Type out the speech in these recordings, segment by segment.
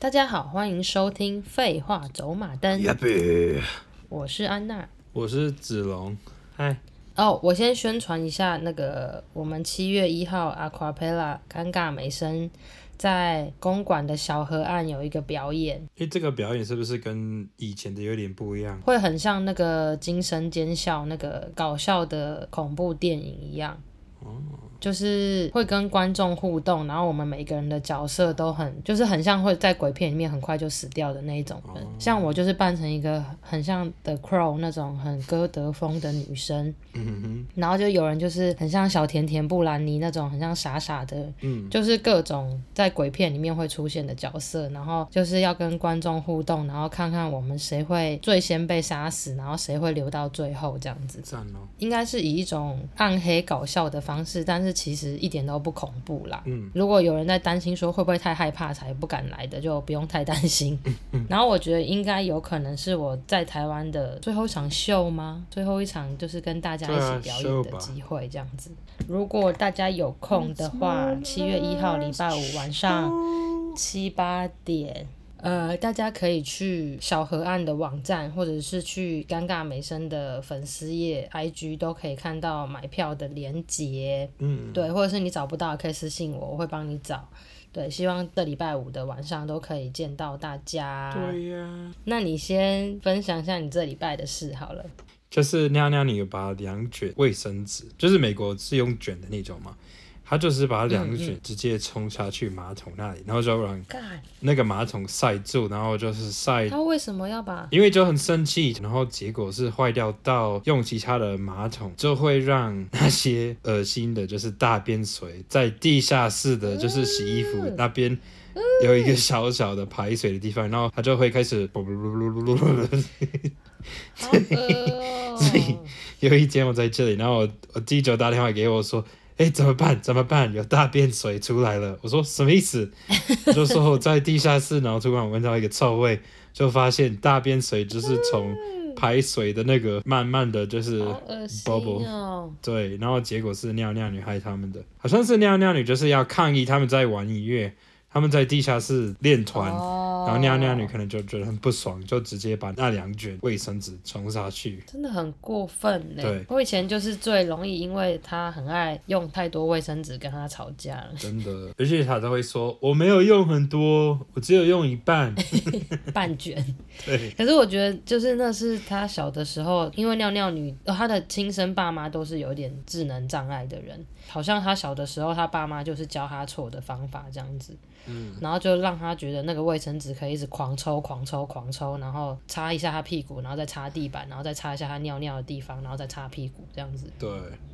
大家好，欢迎收听《废话走马灯》。我是安娜，我是子龙。嗨，哦，我先宣传一下那个，我们七月一号 Aquapella 尴尬美声在公馆的小河岸有一个表演。诶，这个表演是不是跟以前的有点不一样？会很像那个《惊声尖笑》那个搞笑的恐怖电影一样。哦。就是会跟观众互动，然后我们每个人的角色都很，就是很像会在鬼片里面很快就死掉的那一种人。Oh. 像我就是扮成一个很像 The Crow 那种很歌德风的女生，mm hmm. 然后就有人就是很像小甜甜布兰妮那种很像傻傻的，mm hmm. 就是各种在鬼片里面会出现的角色，然后就是要跟观众互动，然后看看我们谁会最先被杀死，然后谁会留到最后这样子。赞哦！应该是以一种暗黑搞笑的方式，但是。其实一点都不恐怖啦。嗯，如果有人在担心说会不会太害怕才不敢来的，就不用太担心。然后我觉得应该有可能是我在台湾的最后一场秀吗？最后一场就是跟大家一起表演的机会这样子。如果大家有空的话，七月一号礼拜五晚上七八点。呃，大家可以去小河岸的网站，或者是去尴尬美声的粉丝页 IG 都可以看到买票的链接。嗯，对，或者是你找不到，可以私信我，我会帮你找。对，希望这礼拜五的晚上都可以见到大家。对呀、啊。那你先分享一下你这礼拜的事好了。就是尿尿，你有把两卷卫生纸，就是美国是用卷的那种吗？他就是把两卷直接冲下去马桶那里，嗯嗯、然后就让那个马桶塞住，然后就是塞。他为什么要把？因为就很生气，然后结果是坏掉到用其他的马桶，就会让那些恶心的，就是大便水在地下室的，就是洗衣服那边有一个小小的排水的地方，然后他就会开始噜噜噜噜噜噜噜。所以有一天我在这里，然后我我弟就打电话给我说。哎，怎么办？怎么办？有大便水出来了！我说什么意思？就说我在地下室，然后突然闻到一个臭味，就发现大便水就是从排水的那个慢慢的就是 bubble，哦，对，然后结果是尿尿女害他们的，好像是尿尿女就是要抗议他们在玩音乐，他们在地下室练团。哦然后尿尿女可能就觉得很不爽，就直接把那两卷卫生纸冲下去，真的很过分呢。对，我以前就是最容易，因为他很爱用太多卫生纸跟他吵架了。真的，而且他都会说我没有用很多，我只有用一半，半卷。对。可是我觉得，就是那是他小的时候，因为尿尿女，哦，他的亲生爸妈都是有点智能障碍的人，好像他小的时候，他爸妈就是教他错的方法这样子。嗯，然后就让他觉得那个卫生纸可以一直狂抽、狂抽、狂抽，然后擦一下他屁股，然后再擦地板，然后再擦一下他尿尿的地方，然后再擦屁股，这样子。对，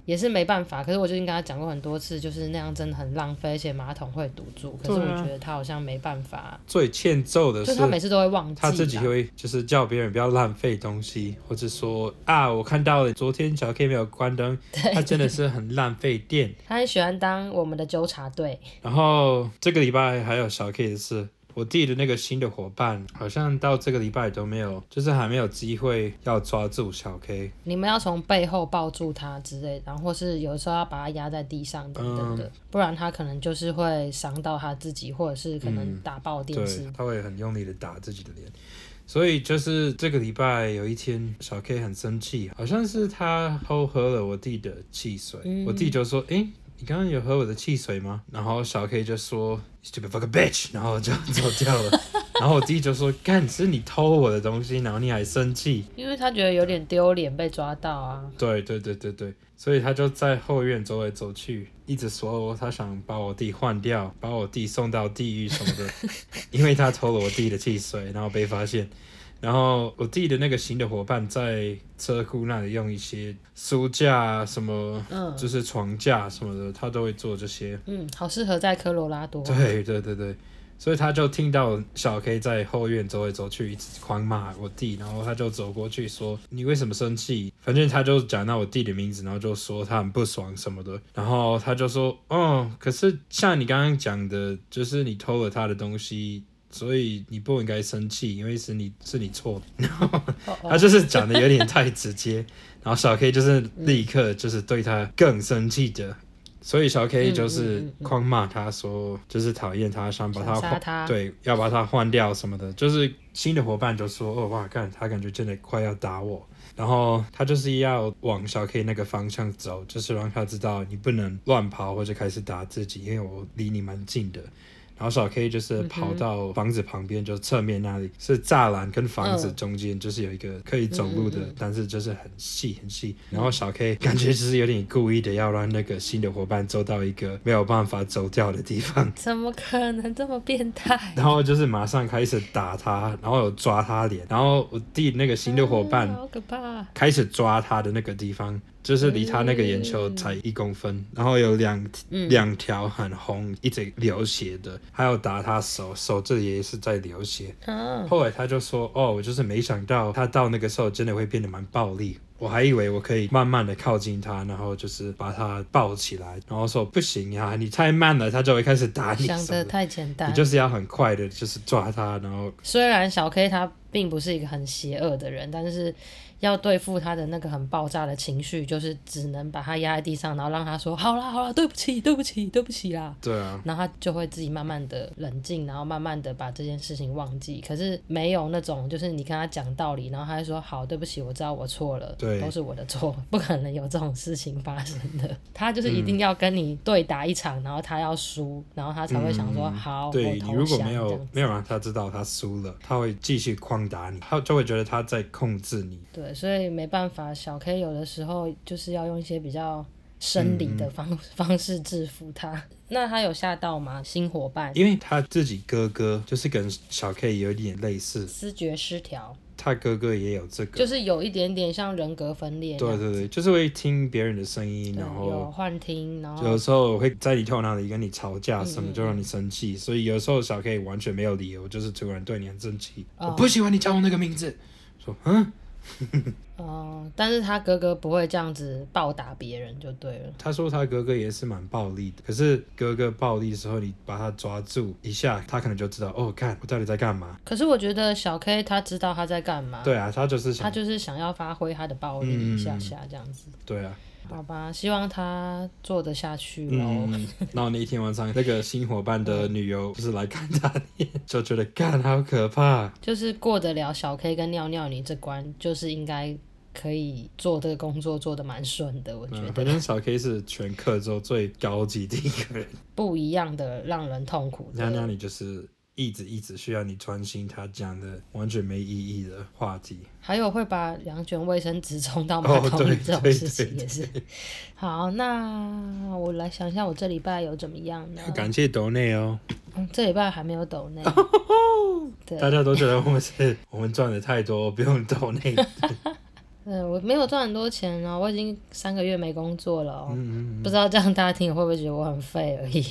也是没办法。可是我最近跟他讲过很多次，就是那样真的很浪费，而且马桶会堵住。可是我觉得他好像没办法。最欠揍的是，就是他每次都会忘记，他自己会就是叫别人不要浪费东西，或者说啊，我看到了昨天小 K 没有关灯，对他真的是很浪费电。他很喜欢当我们的纠察队。然后这个礼拜。还有小 K 的事，我弟的那个新的伙伴，好像到这个礼拜都没有，就是还没有机会要抓住小 K。你们要从背后抱住他之类，然后或是有时候要把他压在地上等等的，嗯、不然他可能就是会伤到他自己，或者是可能打爆电视。嗯、他会很用力的打自己的脸。所以就是这个礼拜有一天，小 K 很生气，好像是他偷喝了我弟的汽水，嗯、我弟就说：“诶。”你刚刚有喝我的汽水吗？然后小 K 就说 Stupid fucking bitch，然后就走掉了。然后我弟就说：干，是你偷我的东西，然后你还生气？因为他觉得有点丢脸被抓到啊。对对对对对，所以他就在后院走来走去，一直说他想把我弟换掉，把我弟送到地狱什么的，因为他偷了我弟的汽水，然后被发现。然后我弟的那个新的伙伴在车库那里用一些书架什么，嗯，就是床架什么的，他都会做这些。嗯，好适合在科罗拉多。对 对对对，所以他就听到小 K 在后院走来走去，一直狂骂我弟，然后他就走过去说：“你为什么生气？”反正他就讲到我弟的名字，然后就说他很不爽什么的。然后他就说：“哦，可是像你刚刚讲的，就是你偷了他的东西。”所以你不应该生气，因为是你是你错。然后他就是讲的有点太直接，然后小 K 就是立刻就是对他更生气的所以小 K 就是狂骂他说，就是讨厌他，想把他换，对，要把他换掉什么的。就是新的伙伴就说，哦哇，看他感觉真的快要打我，然后他就是要往小 K 那个方向走，就是让他知道你不能乱跑或者开始打自己，因为我离你蛮近的。然后小 K 就是跑到房子旁边，就侧面那里是栅栏跟房子中间，就是有一个可以走路的，但是就是很细很细。然后小 K 感觉就是有点故意的要让那个新的伙伴走到一个没有办法走掉的地方。怎么可能这么变态？然后就是马上开始打他，然后有抓他脸。然后我弟那个新的伙伴好可怕，开始抓他的那个地方。就是离他那个眼球才一公分，嗯、然后有两两条很红，一直流血的，还有打他手，手这里也是在流血。啊、后来他就说：“哦，我就是没想到他到那个时候真的会变得蛮暴力。我还以为我可以慢慢的靠近他，然后就是把他抱起来，然后说不行呀，你太慢了，他就会开始打你。想得太简单，你就是要很快的，就是抓他，然后虽然小 K 他并不是一个很邪恶的人，但是。要对付他的那个很爆炸的情绪，就是只能把他压在地上，然后让他说好啦好啦，对不起对不起对不起啦。对啊。然后他就会自己慢慢的冷静，然后慢慢的把这件事情忘记。可是没有那种，就是你跟他讲道理，然后他就说好对不起，我知道我错了，对，都是我的错，不可能有这种事情发生的。他就是一定要跟你对打一场，然后他要输，然后他才会想说、嗯、好，对，你如果没有没有让他知道他输了，他会继续狂打你，他就会觉得他在控制你。对，所以没办法。小 K 有的时候就是要用一些比较生理的方、嗯、方式制服他。那他有吓到吗？新伙伴？因为他自己哥哥就是跟小 K 有点类似，思觉失调。他哥哥也有这个，就是有一点点像人格分裂。对对对，就是会听别人的声音，然后有幻听，然后有时候会在你头脑里跟你吵架什么，就让你生气。嗯、所以有时候小 K 完全没有理由，就是突然对你很生气。哦、我不喜欢你叫我那个名字，说嗯。哦、呃，但是他哥哥不会这样子暴打别人就对了。他说他哥哥也是蛮暴力的，可是哥哥暴力的时候，你把他抓住一下，他可能就知道哦，看我到底在干嘛。可是我觉得小 K 他知道他在干嘛。对啊，他就是想他就是想要发挥他的暴力一下下这样子。嗯、对啊。好吧，希望他做得下去喽。嗯，然后那一天晚上，那个新伙伴的女友就是来看他，就觉得干好可怕。就是过得了小 K 跟尿尿你这关，就是应该可以做这个工作做得蛮顺的，我觉得。反正小 K 是全课州最高级的一个人，不一样的让人痛苦。尿尿你就是。一直一直需要你专心，他讲的完全没意义的话题。还有会把两卷卫生纸冲到马桶里 这种事情也是。Oh, 好，那我来想一下，我这礼拜有怎么样呢？感谢抖内哦。嗯，这礼拜还没有抖内。对大家都觉得我们是我们赚的太多，不用抖内。嗯，我没有赚很多钱哦，我已经三个月没工作了哦，嗯嗯嗯，不知道这样大家听会不会觉得我很废而已。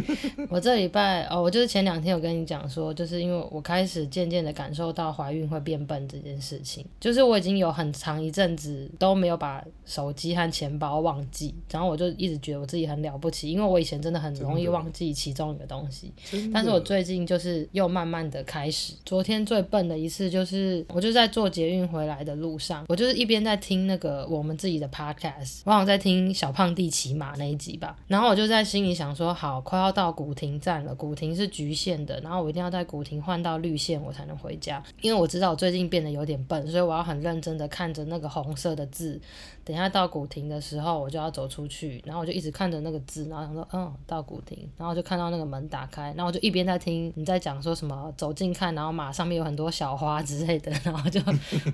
我这礼拜哦，我就是前两天有跟你讲说，就是因为我开始渐渐的感受到怀孕会变笨这件事情，就是我已经有很长一阵子都没有把手机和钱包忘记，然后我就一直觉得我自己很了不起，因为我以前真的很容易忘记其中一个东西，但是我最近就是又慢慢的开始，昨天最笨的一次就是我就在坐捷运回来的路上，我就是。一边在听那个我们自己的 podcast，我好像在听小胖弟骑马那一集吧，然后我就在心里想说，好，快要到古亭站了，古亭是局限的，然后我一定要在古亭换到绿线，我才能回家，因为我知道我最近变得有点笨，所以我要很认真的看着那个红色的字。等一下到古亭的时候，我就要走出去，然后我就一直看着那个字，然后想说，嗯，到古亭，然后就看到那个门打开，然后我就一边在听你在讲说什么，走近看，然后马上面有很多小花之类的，然后就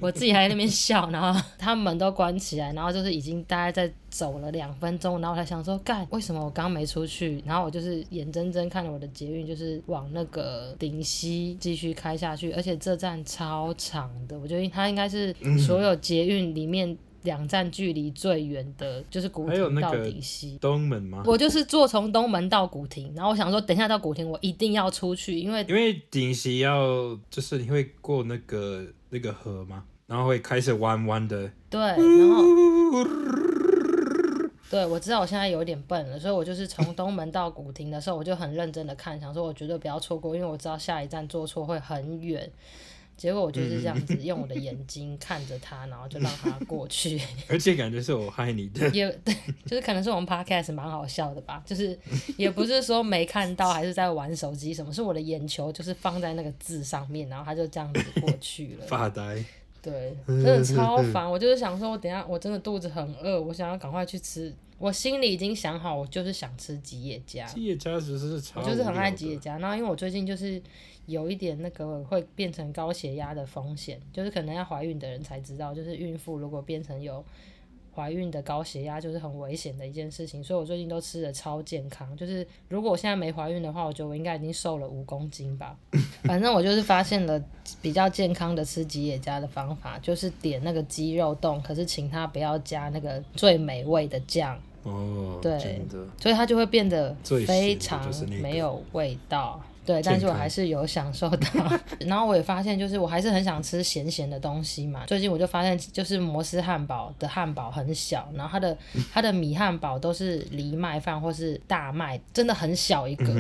我自己还在那边笑，然后他们门都关起来，然后就是已经大概在走了两分钟，然后我才想说，干，为什么我刚没出去？然后我就是眼睁睁看着我的捷运就是往那个顶溪继续开下去，而且这站超长的，我觉得它应该是所有捷运里面。两站距离最远的就是古亭到顶西。东门吗？我就是坐从东门到古亭，然后我想说，等一下到古亭，我一定要出去，因为因为顶溪要就是你会过那个那个河嘛，然后会开始弯弯的。对，然后对，我知道我现在有点笨了，所以我就是从东门到古亭的时候，我就很认真的看，想说我绝对不要错过，因为我知道下一站坐错会很远。结果我就是这样子用我的眼睛看着他，然后就让他过去。而且感觉是我害你的。也对，就是可能是我们 podcast 蛮好笑的吧，就是 也不是说没看到，还是在玩手机什么，是我的眼球就是放在那个字上面，然后他就这样子过去了。发呆。对，真的超烦。我就是想说，我等下我真的肚子很饿，我想要赶快去吃。我心里已经想好，我就是想吃吉野家。吉野家其实是超。我就是很爱吉野家。然后因为我最近就是有一点那个会变成高血压的风险，就是可能要怀孕的人才知道，就是孕妇如果变成有。怀孕的高血压就是很危险的一件事情，所以我最近都吃的超健康。就是如果我现在没怀孕的话，我觉得我应该已经瘦了五公斤吧。反正我就是发现了比较健康的吃吉野家的方法，就是点那个鸡肉冻，可是请他不要加那个最美味的酱。哦，对，所以它就会变得非常没有味道。对，但是我还是有享受到。然后我也发现，就是我还是很想吃咸咸的东西嘛。最近我就发现，就是摩斯汉堡的汉堡很小，然后它的 它的米汉堡都是藜麦饭或是大麦，真的很小一个。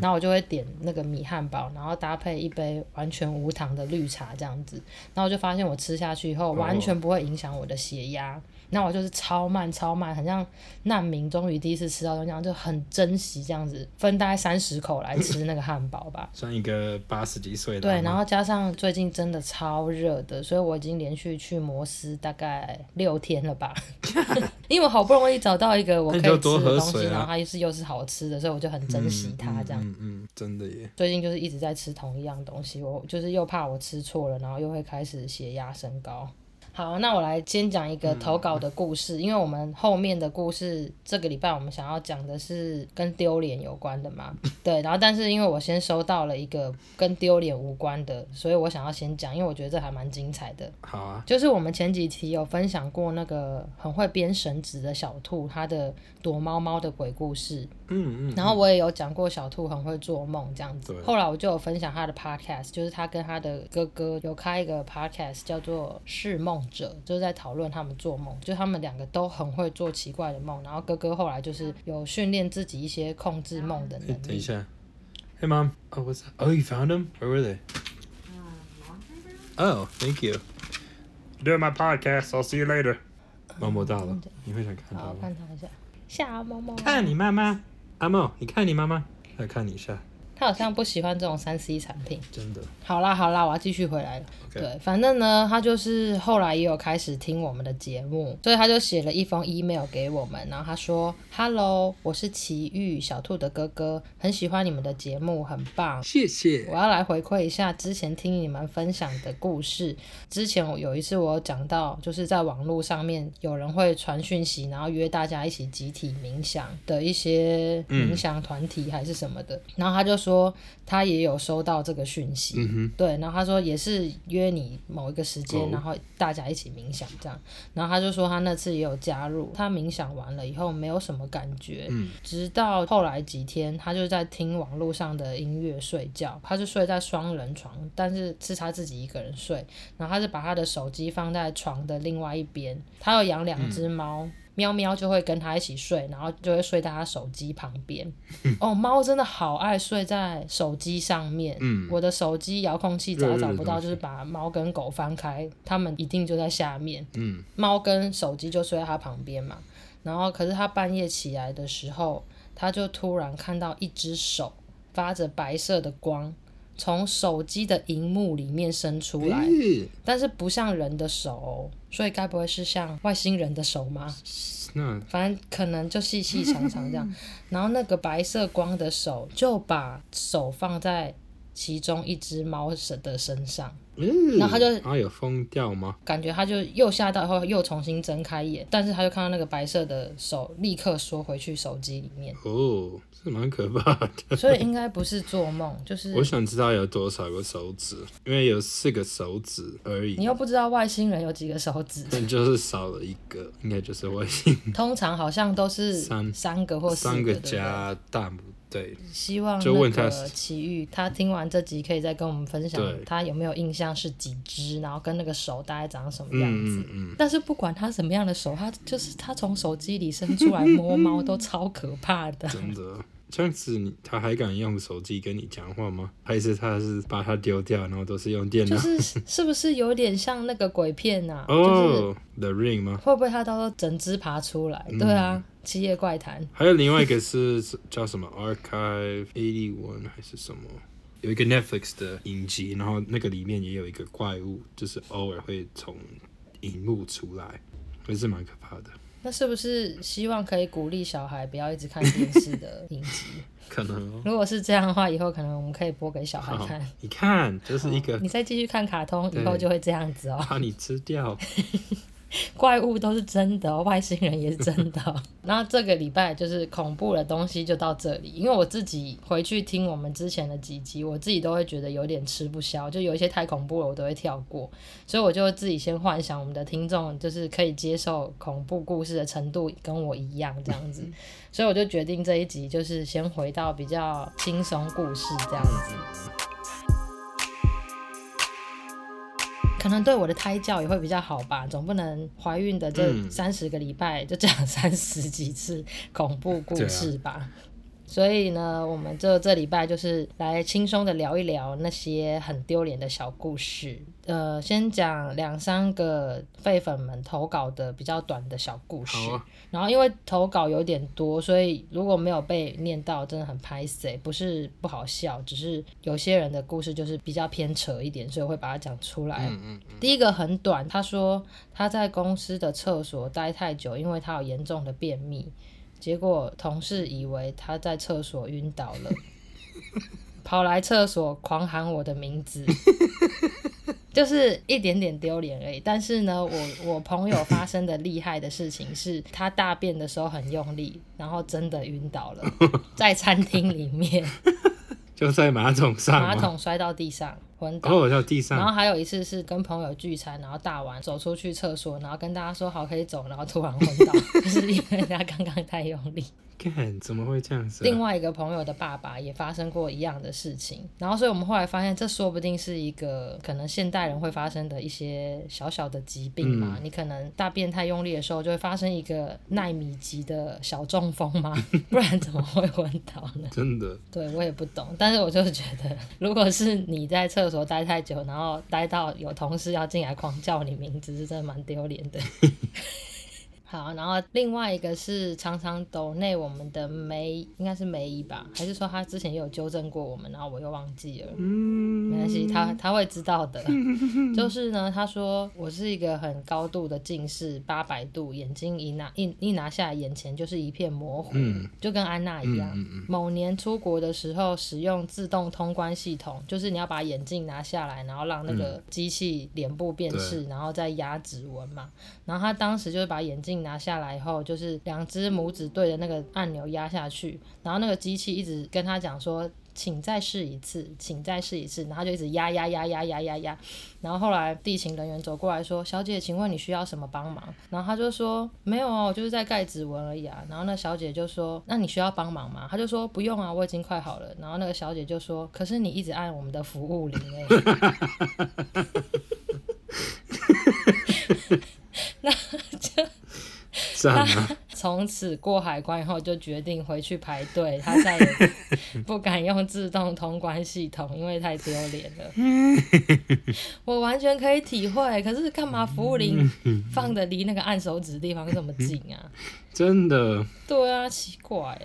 然后我就会点那个米汉堡，然后搭配一杯完全无糖的绿茶这样子。然后我就发现，我吃下去以后完全不会影响我的血压。那我就是超慢超慢，很像难民，终于第一次吃到这样，就很珍惜这样子，分大概三十口来吃那个汉堡吧。算一个八十几岁的。对，然后加上最近真的超热的，所以我已经连续去摩斯大概六天了吧。因为我好不容易找到一个我可以吃的东西，啊、然后它又是又是好吃的，所以我就很珍惜它这样。嗯嗯，嗯，真的耶。最近就是一直在吃同一样东西，我就是又怕我吃错了，然后又会开始血压升高。好，那我来先讲一个投稿的故事，嗯、因为我们后面的故事这个礼拜我们想要讲的是跟丢脸有关的嘛，对，然后但是因为我先收到了一个跟丢脸无关的，所以我想要先讲，因为我觉得这还蛮精彩的。好啊，就是我们前几期有分享过那个很会编绳子的小兔，它的躲猫猫的鬼故事。嗯嗯，然后我也有讲过小兔很会做梦这样子。后来我就有分享他的 podcast，就是他跟他的哥哥有开一个 podcast，叫做《释梦者》，就是在讨论他们做梦，就他们两个都很会做奇怪的梦。然后哥哥后来就是有训练自己一些控制梦的能力。等一下，Hey mom, oh what's that? Oh you found them? Where were they? Oh, thank you. Doing my podcast. I'll see you later. 猫猫到了，你会想看他吗？好，看他一下。小猫猫。看你妈妈。阿茂，你看你妈妈，来看你一下。他好像不喜欢这种三 C 产品。真的。好啦好啦，我要继续回来了。对，反正呢，他就是后来也有开始听我们的节目，所以他就写了一封 email 给我们，然后他说：“Hello，我是奇遇小兔的哥哥，很喜欢你们的节目，很棒，谢谢。我要来回馈一下之前听你们分享的故事。之前我有一次我有讲到，就是在网络上面有人会传讯息，然后约大家一起集体冥想的一些冥想团体还是什么的，嗯、然后他就说他也有收到这个讯息，嗯，对，然后他说也是约。你某一个时间，然后大家一起冥想这样，然后他就说他那次也有加入，他冥想完了以后没有什么感觉，嗯，直到后来几天，他就在听网络上的音乐睡觉，他是睡在双人床，但是是他自己一个人睡，然后他是把他的手机放在床的另外一边，他有养两只猫。嗯喵喵就会跟他一起睡，然后就会睡在他手机旁边。哦，猫真的好爱睡在手机上面。嗯，我的手机遥控器找找不到，就是把猫跟狗翻开，它们一定就在下面。嗯，猫跟手机就睡在它旁边嘛。然后，可是它半夜起来的时候，它就突然看到一只手发着白色的光。从手机的荧幕里面伸出来，但是不像人的手，所以该不会是像外星人的手吗？反正可能就细细长长这样。然后那个白色光的手就把手放在其中一只猫的身上。嗯，然后他就啊有疯掉吗？感觉他就又吓到，后又重新睁开眼，但是他就看到那个白色的手立刻缩回去手机里面。哦，是蛮可怕的。所以应该不是做梦，就是 我想知道有多少个手指，因为有四个手指而已。你又不知道外星人有几个手指，但就是少了一个，应该就是外星。通常好像都是三三个或四个，三个加大拇。对，希望那个奇遇他听完这集可以再跟我们分享，他有没有印象？是几只，然后跟那个手大概长什么样子。嗯嗯嗯、但是不管他什么样的手，他就是他从手机里伸出来摸猫 都超可怕的。真的。这样子你他还敢用手机跟你讲话吗？还是他是把它丢掉，然后都是用电脑？就是是不是有点像那个鬼片啊？哦、oh,，The Ring 吗？会不会他到时候整只爬出来？嗯、对啊，七夜怪谈。还有另外一个是叫什么 Archive Eighty One 还是什么？有一个 Netflix 的影集，然后那个里面也有一个怪物，就是偶尔会从荧幕出来，还是蛮可怕的。那是不是希望可以鼓励小孩不要一直看电视的影集？可能、哦。如果是这样的话，以后可能我们可以播给小孩看。你看，就是一个。你再继续看卡通，以后就会这样子哦。把你吃掉。怪物都是真的，外星人也是真的。然后这个礼拜就是恐怖的东西就到这里，因为我自己回去听我们之前的几集，我自己都会觉得有点吃不消，就有一些太恐怖了，我都会跳过。所以我就自己先幻想我们的听众就是可以接受恐怖故事的程度跟我一样这样子，所以我就决定这一集就是先回到比较轻松故事这样子。可能对我的胎教也会比较好吧，总不能怀孕的这三十个礼拜就讲三十几次恐怖故事吧。所以呢，我们这这礼拜就是来轻松的聊一聊那些很丢脸的小故事。呃，先讲两三个废粉们投稿的比较短的小故事。啊、然后因为投稿有点多，所以如果没有被念到，真的很拍谢，不是不好笑，只是有些人的故事就是比较偏扯一点，所以我会把它讲出来。嗯嗯嗯。第一个很短，他说他在公司的厕所待太久，因为他有严重的便秘。结果同事以为他在厕所晕倒了，跑来厕所狂喊我的名字，就是一点点丢脸而已。但是呢，我我朋友发生的厉害的事情是，他大便的时候很用力，然后真的晕倒了，在餐厅里面，就在马桶上，马桶摔到地上。昏倒，然后还有一次是跟朋友聚餐，然后大玩走出去厕所，然后跟大家说好可以走，然后突然昏倒，就是因为他刚刚太用力。怎么会这样子啊？另外一个朋友的爸爸也发生过一样的事情，然后所以我们后来发现，这说不定是一个可能现代人会发生的一些小小的疾病嘛。嗯。你可能大便太用力的时候，就会发生一个纳米级的小中风嘛，不然怎么会昏倒呢？真的？对，我也不懂，但是我就是觉得，如果是你在厕所待太久，然后待到有同事要进来狂叫你名字，是真的蛮丢脸的。好，然后另外一个是常常抖内我们的梅，应该是梅姨吧？还是说他之前也有纠正过我们，然后我又忘记了？嗯，没关系，他他 会知道的。就是呢，他说我是一个很高度的近视，八百度，眼睛一拿一一拿下来，眼前就是一片模糊，嗯、就跟安娜一样。某年出国的时候，使用自动通关系统，就是你要把眼镜拿下来，然后让那个机器脸部辨识、嗯，然后再压指纹嘛。然后他当时就是把眼镜。拿下来以后，就是两只拇指对着那个按钮压下去，然后那个机器一直跟他讲说：“请再试一次，请再试一次。”然后就一直压压压压压压压。然后后来地勤人员走过来说：“小姐，请问你需要什么帮忙？”然后他就说：“没有哦，我就是在盖指纹而已啊。”然后那小姐就说：“那你需要帮忙吗？”他就说：“不用啊，我已经快好了。”然后那个小姐就说：“可是你一直按我们的服务铃哎。”那就。他 从此过海关以后就决定回去排队，他再也 不敢用自动通关系统，因为太丢脸了。我完全可以体会，可是干嘛服务铃放的离那个按手指的地方这么近啊？真的？对啊，奇怪。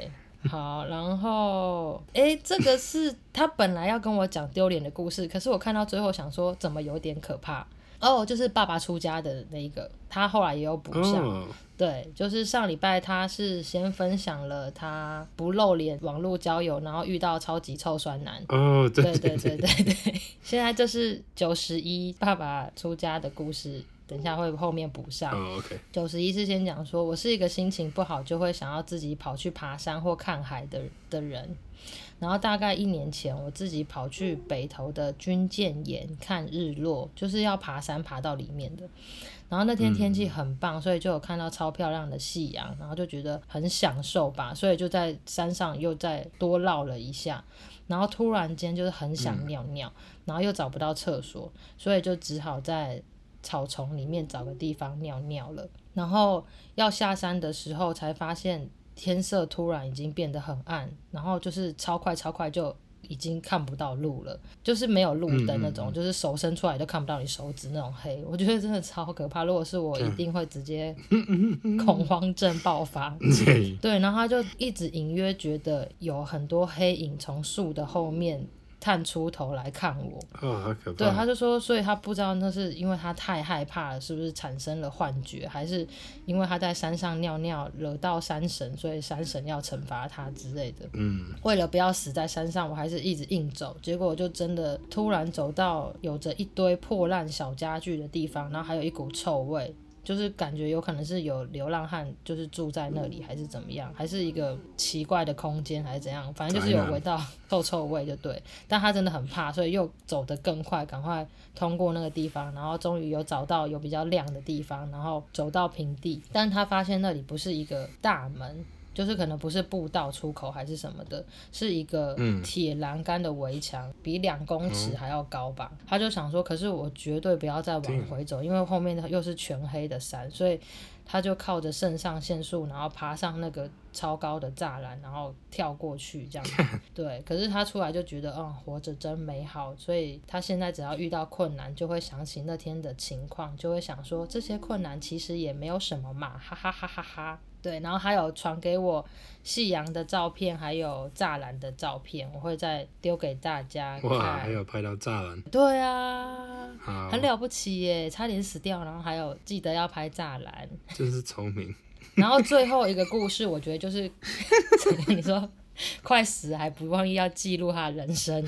好，然后哎，这个是他本来要跟我讲丢脸的故事，可是我看到最后想说，怎么有点可怕？哦，就是爸爸出家的那一个，他后来也有补上。Oh. 对，就是上礼拜他是先分享了他不露脸网络交友，然后遇到超级臭酸男。哦、oh，对对对对对，现在就是九十一爸爸出家的故事。等一下会后面补上。Oh。九十一是先讲说，我是一个心情不好就会想要自己跑去爬山或看海的的人。然后大概一年前，我自己跑去北投的军舰岩看日落，就是要爬山爬到里面的。然后那天天气很棒，所以就有看到超漂亮的夕阳，然后就觉得很享受吧，所以就在山上又再多绕了一下。然后突然间就是很想尿尿，然后又找不到厕所，所以就只好在草丛里面找个地方尿尿了。然后要下山的时候才发现。天色突然已经变得很暗，然后就是超快超快就已经看不到路了，就是没有路灯那种，嗯嗯嗯，就是手伸出来都看不到你手指那种黑，我觉得真的超可怕。如果是我，一定会直接恐慌症爆发。对，然后他就一直隐约觉得有很多黑影从树的后面。探出头来看我，哦，好可怕！对，他就说，所以他不知道那是因为他太害怕了，是不是产生了幻觉，还是因为他在山上尿尿惹到山神，所以山神要惩罚他之类的。嗯，为了不要死在山上，我还是一直硬走，结果我就真的突然走到有着一堆破烂小家具的地方，然后还有一股臭味。就是感觉有可能是有流浪汉，就是住在那里，还是怎么样，还是一个奇怪的空间，还是怎样？反正就是有闻到臭臭味，就对。但他真的很怕，所以又走得更快，赶快通过那个地方，然后终于有找到有比较亮的地方，然后走到平地。但他发现那里不是一个大门。就是可能不是步道出口还是什么的，是一个铁栏杆的围墙，比两公尺还要高吧。他就想说，可是我绝对不要再往回走，因为后面又是全黑的山，所以。他就靠着肾上腺素，然后爬上那个超高的栅栏，然后跳过去，这样。对，可是他出来就觉得，嗯，活着真美好。所以他现在只要遇到困难，就会想起那天的情况，就会想说，这些困难其实也没有什么嘛，哈哈哈哈哈。对，然后还有传给我夕阳的照片，还有栅栏的照片，我会再丢给大家看。哇，还有拍到栅栏。对啊，很了不起耶，差点死掉，然后还有记得要拍栅栏。真是聪明。然后最后一个故事，我觉得就是 你说快死还不忘要记录他的人生，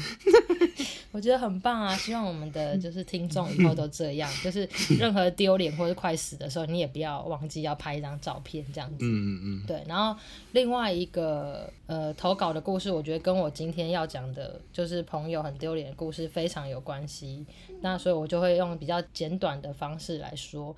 我觉得很棒啊！希望我们的就是听众以后都这样，就是任何丢脸或者快死的时候，你也不要忘记要拍一张照片这样子。嗯嗯嗯。对，然后另外一个呃投稿的故事，我觉得跟我今天要讲的，就是朋友很丢脸的故事非常有关系。那所以我就会用比较简短的方式来说。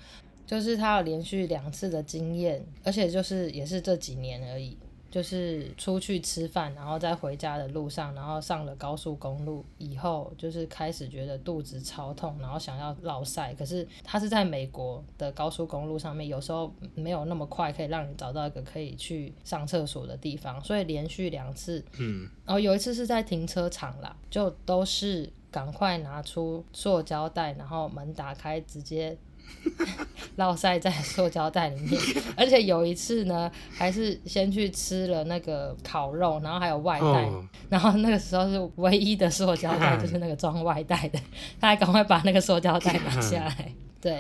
就是他有连续两次的经验，而且就是也是这几年而已。就是出去吃饭，然后在回家的路上，然后上了高速公路以后，就是开始觉得肚子超痛，然后想要落晒。可是他是在美国的高速公路上面，有时候没有那么快可以让你找到一个可以去上厕所的地方，所以连续两次，嗯，然后有一次是在停车场啦，就都是赶快拿出塑胶袋，然后门打开直接。落塞在塑胶袋里面，而且有一次呢，还是先去吃了那个烤肉，然后还有外带，哦、然后那个时候是唯一的塑胶袋，就是那个装外带的，他还赶快把那个塑胶袋拿下来。对，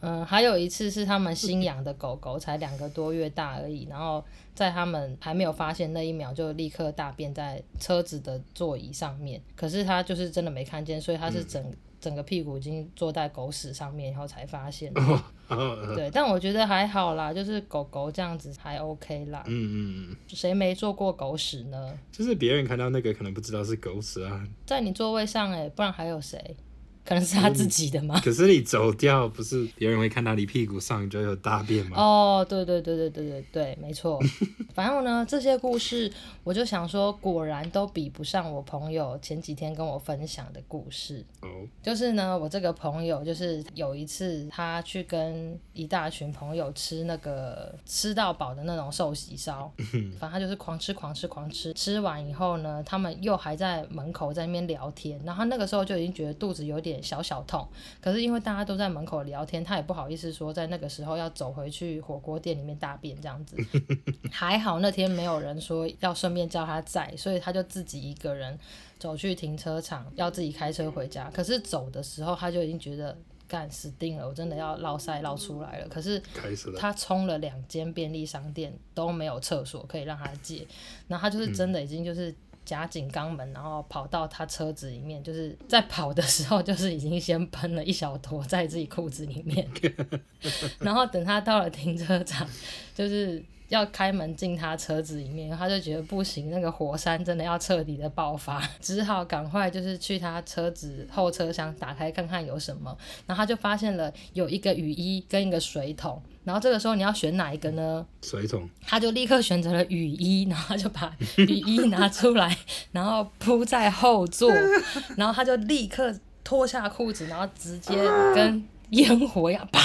嗯，还有一次是他们新养的狗狗，才两个多月大而已，然后在他们还没有发现那一秒，就立刻大便在车子的座椅上面，可是他就是真的没看见，所以他是整。嗯整个屁股已经坐在狗屎上面，然后才发现。对，但我觉得还好啦，就是狗狗这样子还 OK 啦。嗯嗯嗯。谁没坐过狗屎呢？就是别人看到那个可能不知道是狗屎啊。在你座位上哎，不然还有谁？可能是他自己的吗？可是你走掉，不是别人会看到你屁股上就有大便吗？哦，对对对对对对对，没错。反正呢，这些故事，我就想说，果然都比不上我朋友前几天跟我分享的故事。哦。就是呢，我这个朋友，就是有一次他去跟一大群朋友吃那个吃到饱的那种寿喜烧，反正他就是狂吃狂吃狂吃，吃完以后呢，他们又还在门口在那边聊天，然后那个时候就已经觉得肚子有点。小小痛，可是因为大家都在门口聊天，他也不好意思说在那个时候要走回去火锅店里面大便这样子。还好那天没有人说要顺便叫他在，所以他就自己一个人走去停车场，要自己开车回家。可是走的时候他就已经觉得干死定了，我真的要落赛落出来了。可是他冲了两间便利商店都没有厕所可以让他借，然后他就是真的已经就是。夹紧肛门，然后跑到他车子里面，就是在跑的时候，就是已经先喷了一小坨在自己裤子里面，然后等他到了停车场，就是。要开门进他车子里面，他就觉得不行，那个火山真的要彻底的爆发，只好赶快就是去他车子后车厢打开看看有什么，然后他就发现了有一个雨衣跟一个水桶，然后这个时候你要选哪一个呢？水桶。他就立刻选择了雨衣，然后他就把雨衣拿出来，然后铺在后座，然后他就立刻脱下裤子，然后直接跟烟火一样啪。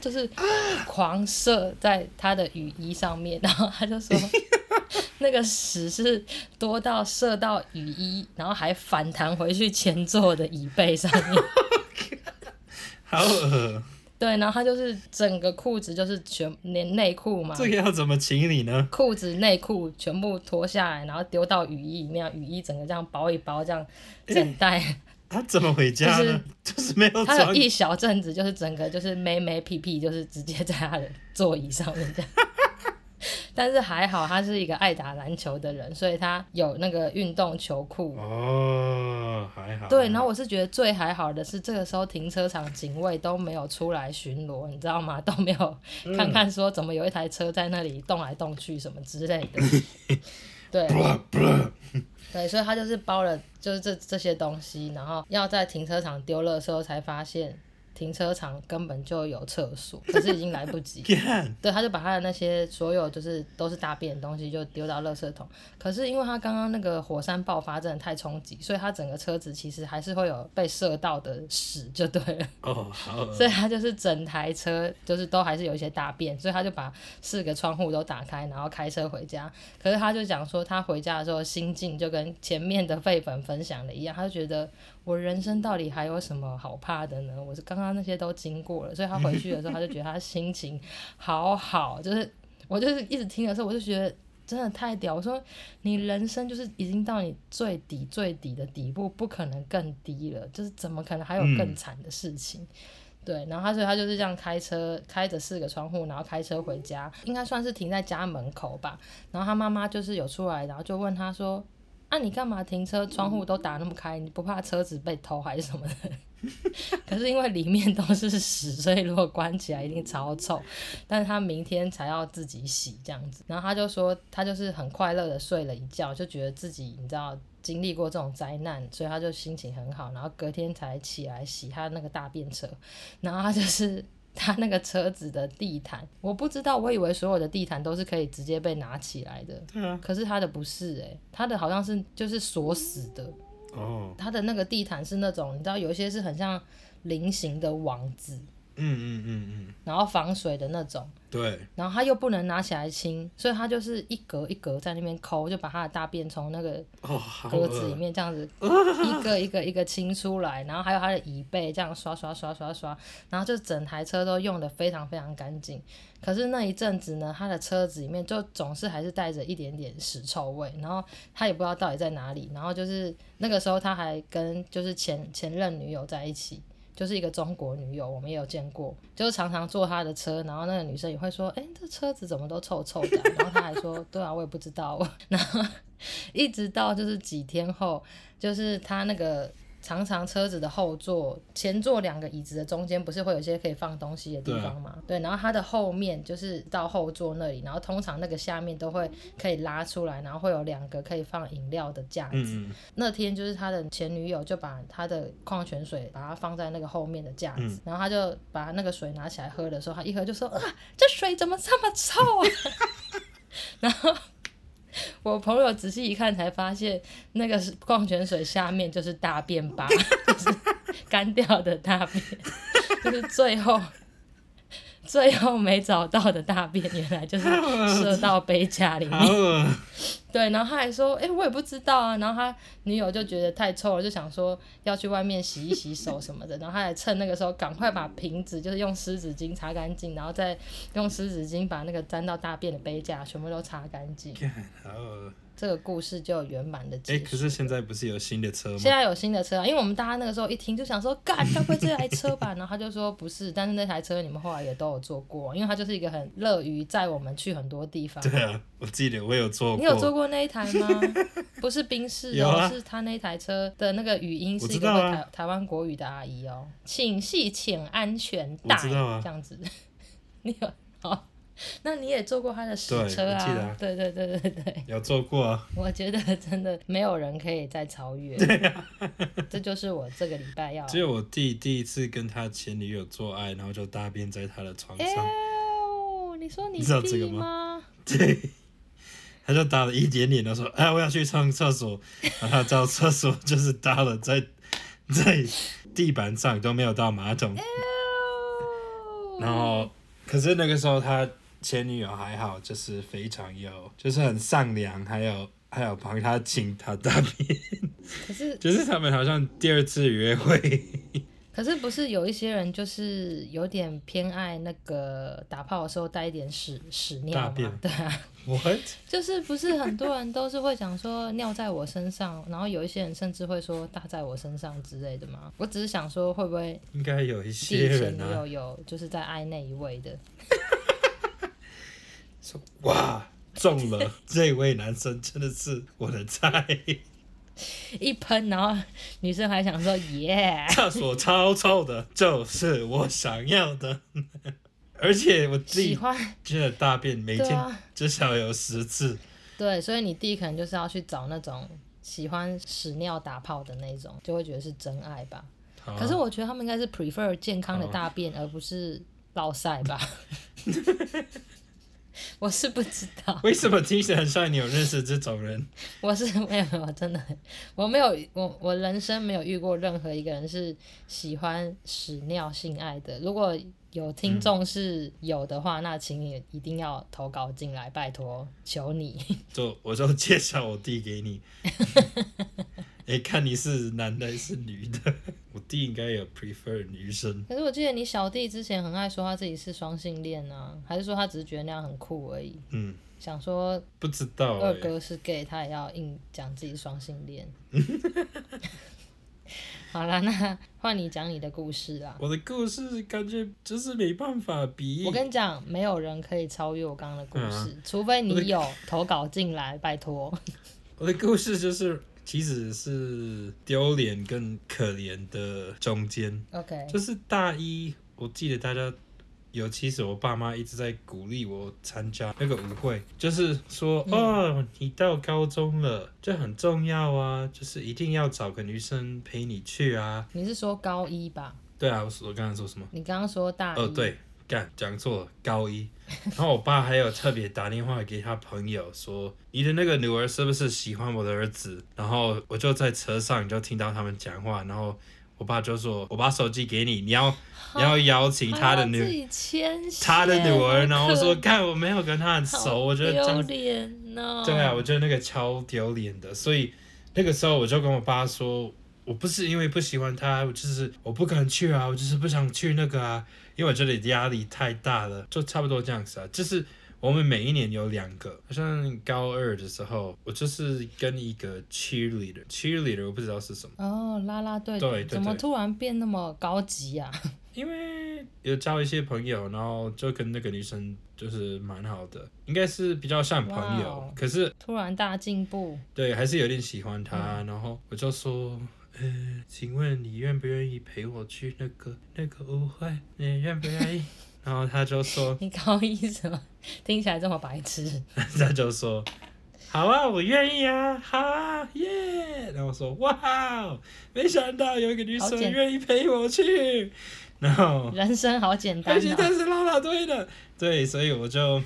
就是狂射在他的雨衣上面，然后他就说，那个屎是多到射到雨衣，然后还反弹回去前座的椅背上面，好恶。对，然后他就是整个裤子就是全连内裤嘛，这个要怎么清理呢？裤子内裤全部脱下来，然后丢到雨衣里面，雨衣整个这样包一包，这样整袋。他怎么回家呢？就是、就是没有。他有一小阵子，就是整个就是没没屁屁，就是直接在他的座椅上面这样。但是还好，他是一个爱打篮球的人，所以他有那个运动球裤。哦，还好。对，然后我是觉得最还好的是，这个时候停车场警卫都没有出来巡逻，你知道吗？都没有看看说怎么有一台车在那里动来动去什么之类的。对。对，所以他就是包了，就是这这些东西，然后要在停车场丢了之后才发现。停车场根本就有厕所，可是已经来不及。对，他就把他的那些所有就是都是大便的东西就丢到垃圾桶。可是因为他刚刚那个火山爆发真的太冲击，所以他整个车子其实还是会有被射到的屎，就对了。哦，好。所以他就是整台车就是都还是有一些大便，所以他就把四个窗户都打开，然后开车回家。可是他就讲说，他回家的时候心境就跟前面的废粉分享的一样，他就觉得。我人生到底还有什么好怕的呢？我是刚刚那些都经过了，所以他回去的时候，他就觉得他心情好好。就是我就是一直听的时候，我就觉得真的太屌。我说你人生就是已经到你最底最底的底部，不可能更低了。就是怎么可能还有更惨的事情？对，然后他所以他就是这样开车，开着四个窗户，然后开车回家，应该算是停在家门口吧。然后他妈妈就是有出来，然后就问他说。那、你干嘛停车？窗户都打那么开，你不怕车子被偷还是什么的？可是因为里面都是屎，所以如果关起来一定超臭。但是他明天才要自己洗这样子，然后他就说他就是很快乐的睡了一觉，就觉得自己你知道经历过这种灾难，所以他就心情很好，然后隔天才起来洗他那个大便车，然后他就是。他那个车子的地毯，我不知道，我以为所有的地毯都是可以直接被拿起来的，嗯、可是他的不是诶、欸，他的好像是就是锁死的，哦，他的那个地毯是那种，你知道有一些是很像菱形的网子，嗯嗯嗯嗯，然后防水的那种。对，然后他又不能拿起来清，所以他就是一格一格在那边抠，就把他的大便从那个格子里面这样子一个一个一个清出来，然后还有他的椅背这样刷刷刷刷刷，然后就整台车都用的非常非常干净。可是那一阵子呢，他的车子里面就总是还是带着一点点屎臭味，然后他也不知道到底在哪里。然后就是那个时候他还跟就是前前任女友在一起。就是一个中国女友，我们也有见过，就是常常坐他的车，然后那个女生也会说：“哎、这车子怎么都臭臭的、？”然后他还说：“对啊，我也不知道。”然后一直到就是几天后，就是他那个。常常车子的后座、前座两个椅子的中间不是会有一些可以放东西的地方吗？对，对，然后它的后面就是到后座那里，然后通常那个下面都会可以拉出来，然后会有两个可以放饮料的架子。嗯嗯。那天就是他的前女友就把他的矿泉水把它放在那个后面的架子，嗯、然后他就把那个水拿起来喝的时候，他一喝就说：“啊，这水怎么这么臭啊？” 然后。我朋友仔细一看，才发现那个是矿泉水下面就是大便吧，就是干掉的大便，就是最后。最后没找到的大便，原来就是射到杯架里面。对，然后他还说：“哎、欸，我也不知道啊。”然后他女友就觉得太臭了，就想说要去外面洗一洗手什么的。然后他还趁那个时候赶快把瓶子，就是用湿纸巾擦干净，然后再用湿纸巾把那个沾到大便的杯架全部都擦干净。这个故事就圆满的结束。哎、欸，可是现在不是有新的车吗？现在有新的车啊，因为我们大家那个时候一听就想说，干，该不会这台车吧？然后他就说不是，但是那台车你们后来也都有坐过，因为他就是一个很乐于载我们去很多地方。对啊，我记得我有坐过。你有坐过那一台吗？不是宾士哦，啊、是他那台车的那个语音是一个台、啊、台湾国语的阿姨哦，请系请安全带，啊、这样子。你有好。那你也坐过他的实车啊？对，啊对对对对对，有坐过啊。我觉得真的没有人可以再超越。对啊，这就是我这个礼拜要。只有我弟第一次跟他前女友做爱，然后就大便在他的床上。哎呦，你说你弟知道这个吗？对，他就打了一点点，他说：“哎，我要去上厕所。”然后他到厕所就是搭了在在地板上都没有到马桶。然后可是那个时候他。前女友还好，就是非常有，就是很善良，还有还有帮他亲他大便。可是，就是他们好像第二次约会。可是不是有一些人就是有点偏爱那个打炮的时候带一点屎屎尿吗？对啊。What？就是不是很多人都是会讲说尿在我身上，然后有一些人甚至会说大在我身上之类的吗？我只是想说会不会应该有一些人啊，有有就是在爱那一位的。哇，中了！这位男生真的是我的菜。一喷，然后女生还想说耶。厕所超臭的，就是我想要的。而且我自己真的大便每天至少有十次。对，所以你弟可能就是要去找那种喜欢屎尿打泡的那种，就会觉得是真爱吧。啊、可是我觉得他们应该是 prefer 健康的大便，而不是落晒吧。我是不知道为什么听起来很像你有认识这种人。我是没有我，真的，我没有，我我人生没有遇过任何一个人是喜欢屎尿性爱的。如果有听众是有的话，嗯、那请你一定要投稿进来，拜托，求你。就我就介绍我弟给你。哎、欸，看你是男的还是女的？我弟应该有 prefer 女生。可是我记得你小弟之前很爱说他自己是双性恋啊，还是说他只是觉得那样很酷而已？嗯，想说不知道二哥是 gay，他也要硬讲自己双性恋。好啦，那换你讲你的故事啦。我的故事感觉就是没办法比。我跟你讲，没有人可以超越我刚刚的故事，啊、除非你有投稿进来，拜托。我的故事就是。其实是丢脸跟可怜的中间，OK，就是大一，我记得大家，尤其是我爸妈一直在鼓励我参加那个舞会，就是说，嗯、哦，你到高中了，这很重要啊，就是一定要找个女生陪你去啊。你是说高一吧？对啊，我我刚刚说什么？你刚刚说大一。哦，对。干，讲错了，高一。然后我爸还有特别打电话给他朋友说：“你的那个女儿是不是喜欢我的儿子？”然后我就在车上就听到他们讲话。然后我爸就说：“我把手机给你，你要你要邀请他的女他的女儿。”然后我说：“看我没有跟他很熟，我觉得丢脸哦。”对啊，我觉得那个超丢脸的。所以那个时候我就跟我爸说。我不是因为不喜欢他，我就是我不敢去啊，我就是不想去那个啊，因为我觉得压力太大了，就差不多这样子啊。就是我们每一年有两个，好像高二的时候，我就是跟一个 cheerleader，cheerleader 我不知道是什么哦，啦啦队，对，对，对，怎么突然变那么高级啊？因为有交一些朋友，然后就跟那个女生就是蛮好的，应该是比较像朋友，Wow, 可是突然大进步，对，还是有点喜欢她，嗯、然后我就说。呃，请问你愿不愿意陪我去那个那个舞会？你愿不愿意？然后他就说：“ 你高一什么？听起来这么白痴。”他就说：“好啊，我愿意啊，好啊，耶、yeah！” 然后我说：“哇，没想到有一个女生愿意陪我去。”然后人生好简单、啊，而且她是拉拉队的，对，所以我就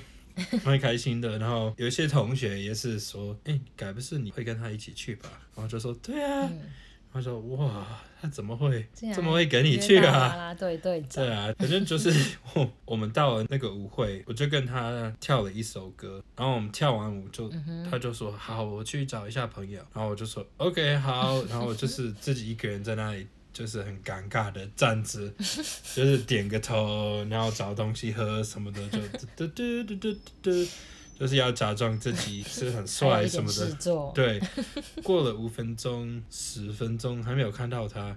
蛮开心的。然后有些同学也是说：“哎、欸，该不是你会跟他一起去吧？”然后就说：“对啊。嗯”他说：“哇，他怎么会这么会跟你去啊？”对对对啊，反正就是我我们到了那个舞会，我就跟他跳了一首歌，然后我们跳完舞就，他就说：“好，我去找一下朋友。”然后我就说：“OK，好。”然后我就是自己一个人在那里，就是很尴尬的站着，就是点个头，然后找东西喝什么的，就嘟嘟嘟嘟嘟嘟。就是要假装自己 是很帅什么的，对。过了五分钟、十分钟还没有看到他，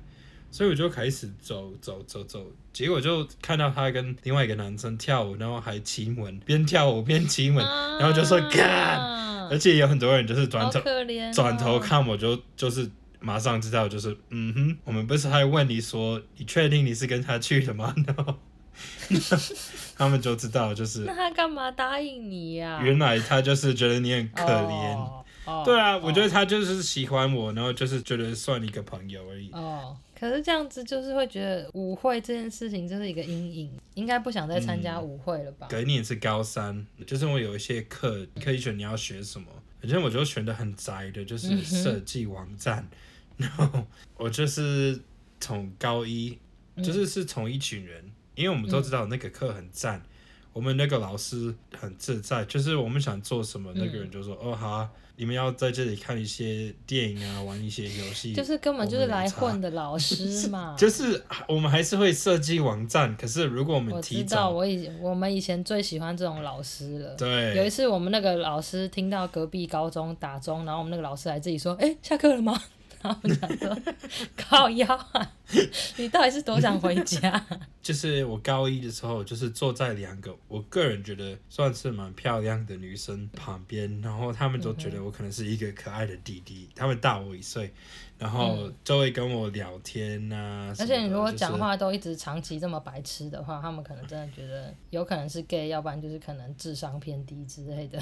所以我就开始走走走走，结果就看到他跟另外一个男生跳舞，然后还亲吻，边跳舞边亲吻，然后就说干，而且有很多人就是转头转头看我就就是马上知道就是嗯哼，我们不是还问你说你确定你是跟他去的吗？然后 他们就知道就是那他干嘛答应你呀、啊？原来他就是觉得你很可怜。Oh. 对啊，oh. 我觉得他就是喜欢我，然后就是觉得算一个朋友而已。哦，oh. 可是这样子就是会觉得舞会这件事情就是一个阴影，应该不想再参加舞会了吧？隔年是高三，就是我有一些课可以选你要学什么，反正我就选的很宅的，就是设计网站。嗯、然后我就是从高一，就是是从一群人，嗯、因为我们都知道那个课很赞，我们那个老师很自在，就是我们想做什么，那个人就说、嗯、哦好啊。你们要在这里看一些电影啊，玩一些游戏，就是根本就是来混的老师嘛。就是我们还是会设计网站，可是如果我们提早，我以我们以前最喜欢这种老师了。对，有一次我们那个老师听到隔壁高中打钟，然后我们那个老师还自己说：“哎、欸，下课了吗？”然后我想说：“靠腰啊，你到底是多想回家？” 就是我高一的时候，就是坐在两个我个人觉得算是蛮漂亮的女生旁边，然后他们都觉得我可能是一个可爱的弟弟。他们大我一岁，然后就会跟我聊天呐、啊。而且你如果讲话都一直长期这么白痴的话，他们可能真的觉得有可能是 gay，要不然就是可能智商偏低之类的。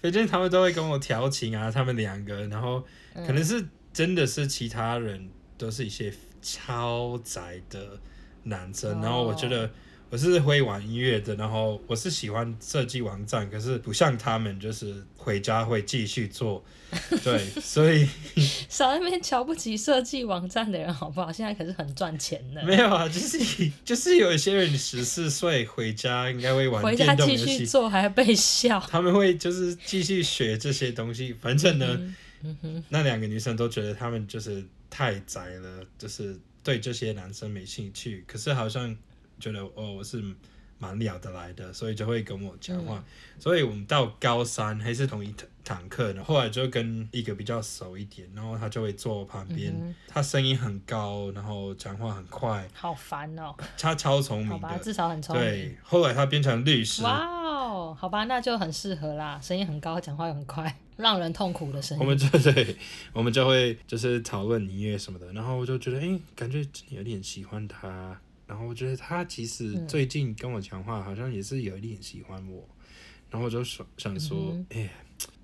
反正他们都会跟我调情啊，他们两个，然后可能是真的是其他人都是一些。超宅的男生，然后我觉得我是会玩音乐的，然后我是喜欢设计网站，可是不像他们，就是回家会继续做。对，所以 少那边瞧不起设计网站的人好不好？现在可是很赚钱的。没有啊，就是就是有一些人十四岁回家应该会玩回家继续做，还要被笑。他们会就是继续学这些东西，反正呢，嗯嗯、那两个女生都觉得他们就是。太宅了，就是对这些男生没兴趣，可是好像觉得哦，我是蛮聊得来的，所以就会跟我讲话。嗯、所以我们到高三还是同一堂课呢，后来就跟一个比较熟一点，然后他就会坐我旁边，嗯、他声音很高，然后讲话很快，好烦哦。他超聪明的，好吧，至少很聪明。对，后来他变成律师。哇哦，好吧，那就很适合啦，声音很高，讲话又很快。让人痛苦的声音。我们就对，我们就会就是讨论音乐什么的，然后我就觉得，哎、欸，感觉有点喜欢他。然后我觉得他其实最近跟我讲话，好像也是有一点喜欢我。嗯、然后我就想想说，哎、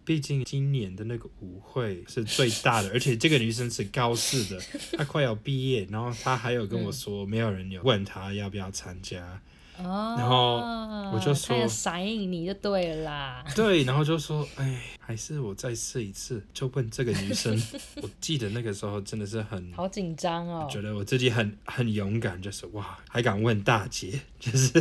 毕、欸、竟今年的那个舞会是最大的，而且这个女生是高四的，她快要毕业，然后她还有跟我说，没有人有问她要不要参加。哦，然后我就说，闪应你就对了啦。对，然后就说，哎，还是我再试一次，就问这个女生。我记得那个时候真的是很好紧张哦，觉得我自己很很勇敢，就是哇，还敢问大姐，就是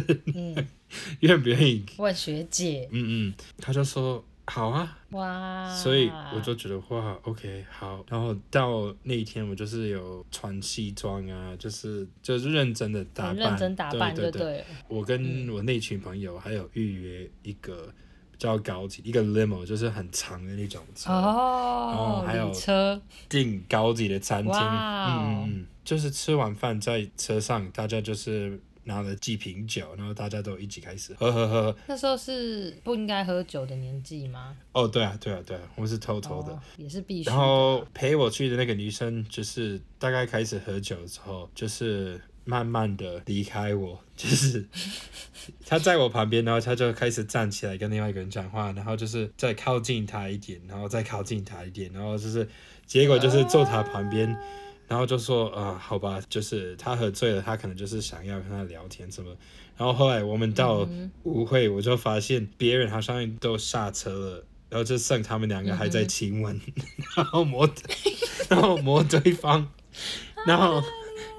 愿不愿意问学姐？嗯嗯，他就说。好啊，哇！所以我就觉得哇，OK，好。然后到那一天，我就是有穿西装啊，就是就是认真的打扮，认真打扮就对，对，对。我跟我那群朋友还有预约一个比较高级一个 limo，就是很长的那种车哦，然后还有车订高级的餐厅，嗯嗯嗯，就是吃完饭在车上，大家就是。拿了几瓶酒，然后大家都一起开始喝喝喝。那时候是不应该喝酒的年纪吗？哦，对啊，对啊，对啊，我们是偷偷的，哦、也是必须。然后陪我去的那个女生，就是大概开始喝酒之后，就是慢慢的离开我，就是 她在我旁边，然后她就开始站起来跟另外一个人讲话，然后就是再靠近她一点，然后再靠近她一点，然后就是结果就是坐她旁边。啊然后就说啊、呃，好吧，就是他喝醉了，他可能就是想要跟他聊天什么。然后后来我们到舞会，我就发现别人好像都下车了，然后就剩他们两个还在亲吻，嗯、然后摸，然后摸对方，然后。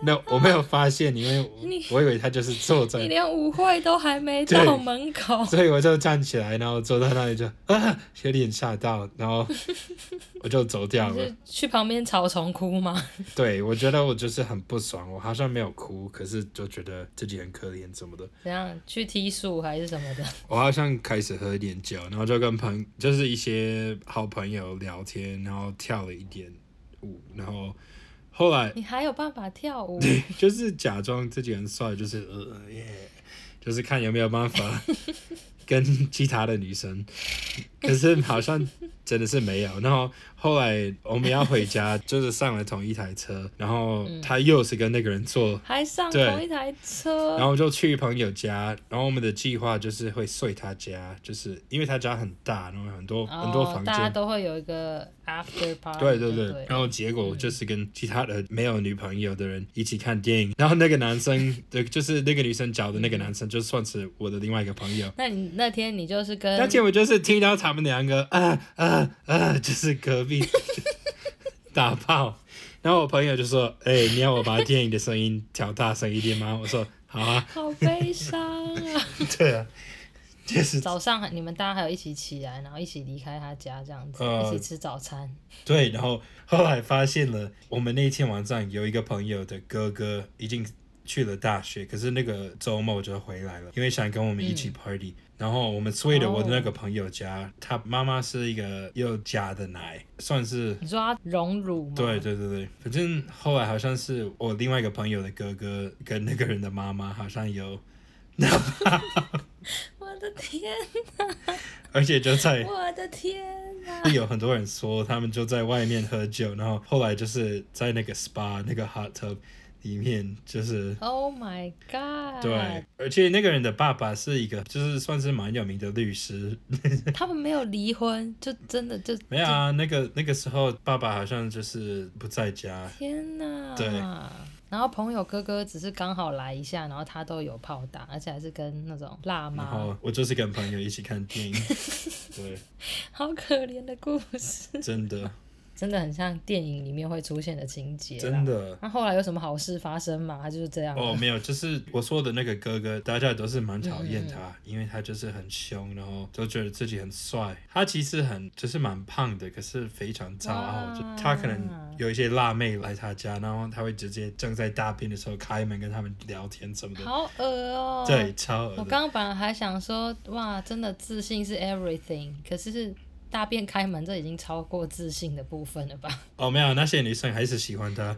那我没有发现，因为我以为他就是坐在，你连舞会都还没到门口，所以我就站起来，然后坐在那里就 啊，有点吓到，然后 我就走掉了。去旁边草丛哭吗？对，我觉得我就是很不爽，我好像没有哭，可是就觉得自己很可怜什么的。怎样？去踢树还是什么的？我好像开始喝一点酒，然后就跟朋就是一些好朋友聊天，然后跳了一点舞，然后。后来你还有办法跳舞？对，就是假装自己很帅，就是呃耶，就是看有没有办法 跟其他的女生，可是好像。真的是没有，然后后来我们要回家，就是上了同一台车，然后他又是跟那个人坐，还上同一台车，然后就去朋友家，然后我们的计划就是会睡他家，就是因为他家很大，然后很多、哦、很多房间，大家都会有一个 after party，对对对，对，然后结果就是跟其他的没有女朋友的人一起看电影，然后那个男生 对，就是那个女生找的那个男生，就算是我的另外一个朋友。那你那天你就是跟那天我就是听到他们两个啊啊。啊，就是隔壁 打炮，然后我朋友就说：“哎、欸，你要我把电影的声音调大声一点吗？”我说：“好啊。”好悲伤啊！对啊，就是早上你们大家还有一起起来，然后一起离开他家这样子，呃、一起吃早餐。对，然后后来发现了，我们那一天晚上有一个朋友的哥哥已经去了大学，可是那个周末就回来了，因为想跟我们一起 party。嗯然后我们睡了我的那个朋友家，哦、他妈妈是一个又假的奶，算是你说他荣辱吗？对对对对，反正后来好像是我另外一个朋友的哥哥跟那个人的妈妈好像有，我的天哪！而且就在我的天哪！有很多人说他们就在外面喝酒，然后后来就是在那个 SPA 那个 hot tub。里面就是，Oh my God！对，而且那个人的爸爸是一个，就是算是蛮有名的律师。他们没有离婚，就真的就没有啊。那个那个时候，爸爸好像就是不在家。天哪！对。然后朋友哥哥只是刚好来一下，然后他都有炮打，而且还是跟那种辣妈。然后我就是跟朋友一起看电影。对。好可怜的故事。真的。真的很像电影里面会出现的情节。真的。那后来有什么好事发生吗？他就是这样。哦，没有，就是我说的那个哥哥，大家都是蛮讨厌他，嗯，因为他就是很凶，然后都觉得自己很帅。他其实很就是蛮胖的，可是非常骄傲。就他可能有一些辣妹来他家，然后他会直接正在大便的时候开门跟他们聊天什么的。好恶哦。对，超恶。我刚刚本来还想说，哇，真的自信是 everything，可是。大便开门，这已经超过自信的部分了吧？哦，没有，那些女生还是喜欢他。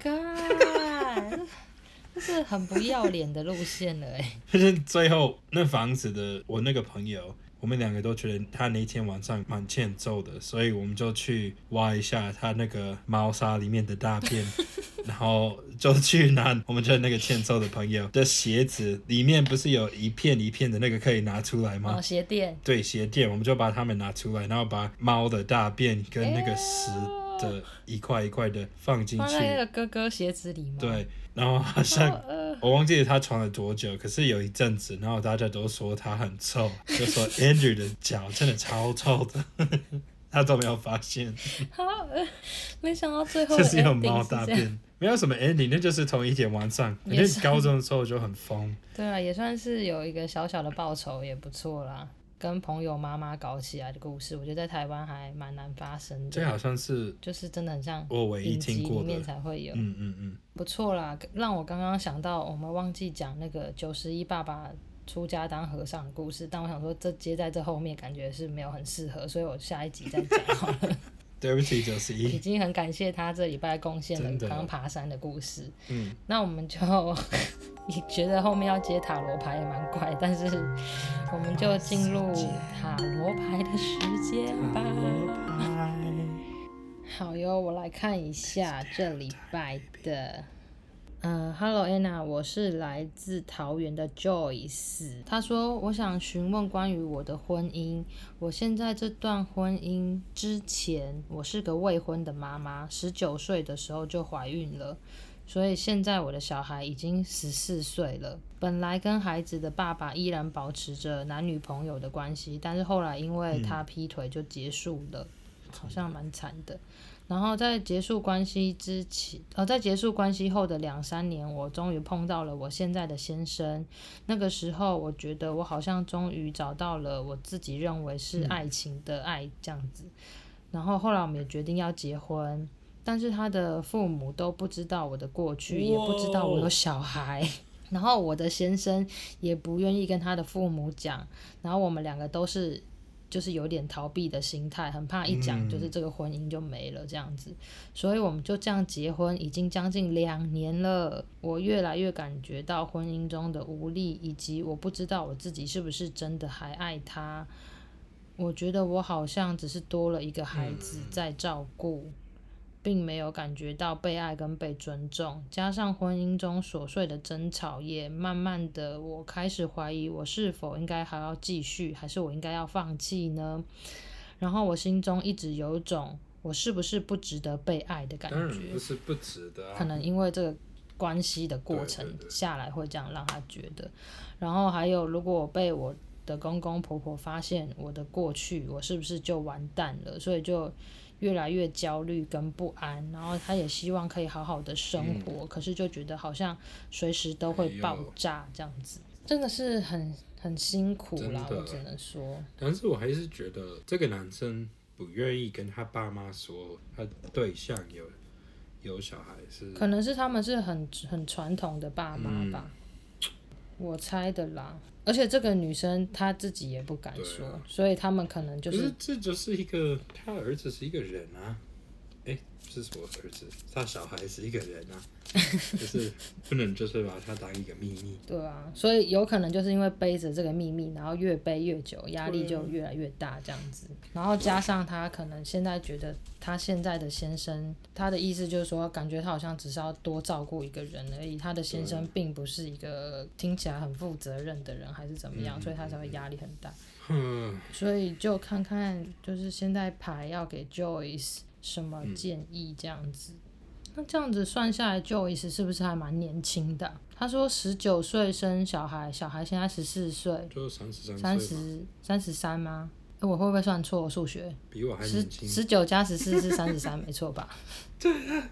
这是很不要脸的路线了哎。就是最后那房子的我那个朋友，我们两个都觉得他那天晚上蛮欠揍的，所以我们就去挖一下他那个猫砂里面的大便。然后就去拿我们家那个欠揍的朋友的鞋子，里面不是有一片一片的那个可以拿出来吗？哦，鞋垫。对，鞋垫，我们就把它们拿出来，然后把猫的大便跟那个屎的一块一块的放进去。放在那个哥哥鞋子里吗？对，然后好像我忘记了他穿了多久，可是有一阵子，然后大家都说他很臭，就说 Andrew 的脚真的超臭的。他都没有发现，好，没想到最后就是有猫大便，没有什么 ending，那就是同一天晚上。因为高中的时候就很疯。对啊，也算是有一个小小的报酬，也不错啦。跟朋友妈妈搞起来的故事，我觉得在台湾还蛮难发生的。这好像是，就是真的很像我唯一听过，里面才会有。嗯嗯嗯，不错啦，让我刚刚想到，我们忘记讲那个九十一爸爸。出家当和尚的故事，但我想说，这接在这后面感觉是没有很适合，所以我下一集再讲好了。对不起，九十一。已经很感谢他这礼拜贡献了刚爬山的故事。嗯，那我们就你 觉得后面要接塔罗牌也蛮怪，但是我们就进入塔罗牌的时间吧。好哟，我来看一下这礼拜的。嗯、uh，Hello Anna，我是来自桃园的 Joyce。他说，我想询问关于我的婚姻。我现在这段婚姻之前，我是个未婚的妈妈，十九岁的时候就怀孕了，所以现在我的小孩已经十四岁了。本来跟孩子的爸爸依然保持着男女朋友的关系，但是后来因为他劈腿就结束了，嗯、好像蛮惨的。然后在结束关系之前，呃，在结束关系后的两三年，我终于碰到了我现在的先生。那个时候，我觉得我好像终于找到了我自己认为是爱情的爱这样子。然后后来我们也决定要结婚，但是他的父母都不知道我的过去，也不知道我有小孩。然后我的先生也不愿意跟他的父母讲。然后我们两个都是。就是有点逃避的心态，很怕一讲就是这个婚姻就没了这样子，所以我们就这样结婚，已经将近两年了。我越来越感觉到婚姻中的无力，以及我不知道我自己是不是真的还爱他。我觉得我好像只是多了一个孩子在照顾。并没有感觉到被爱跟被尊重，加上婚姻中琐碎的争吵，也慢慢的，我开始怀疑我是否应该还要继续，还是我应该要放弃呢？然后我心中一直有种我是不是不值得被爱的感觉，不是不值得啊，可能因为这个关系的过程下来会这样让他觉得。然后还有，如果我被我的公公婆婆发现我的过去，我是不是就完蛋了？所以就。越来越焦虑跟不安，然后他也希望可以好好的生活，嗯、可是就觉得好像随时都会爆炸这样子，哎、真的是很很辛苦啦，我只能说。但是我还是觉得这个男生不愿意跟他爸妈说他对象有有小孩是，可能是他们是很很传统的爸妈吧。嗯我猜的啦，而且这个女生她自己也不敢说，啊、所以他们可能就是，是这就是一个，他儿子是一个人啊。是我儿子，他小孩是一个人啊，就是不能就是把他当一个秘密。对啊，所以有可能就是因为背着这个秘密，然后越背越久，压力就越来越大这样子。然后加上他可能现在觉得他现在的先生，他的意思就是说，感觉他好像只是要多照顾一个人而已，他的先生并不是一个听起来很负责任的人，还是怎么样，所以他才会压力很大。嗯，所以就看看，就是现在牌要给 Joyce。什么建议这样子？嗯、那这样子算下来，Joyce 是不是还蛮年轻的？他说十九岁生小孩，小孩现在十四岁，就三十三，三十三十三吗？我会不会算错数学？比我还年轻。十九加十四是三十三，没错吧？对啊，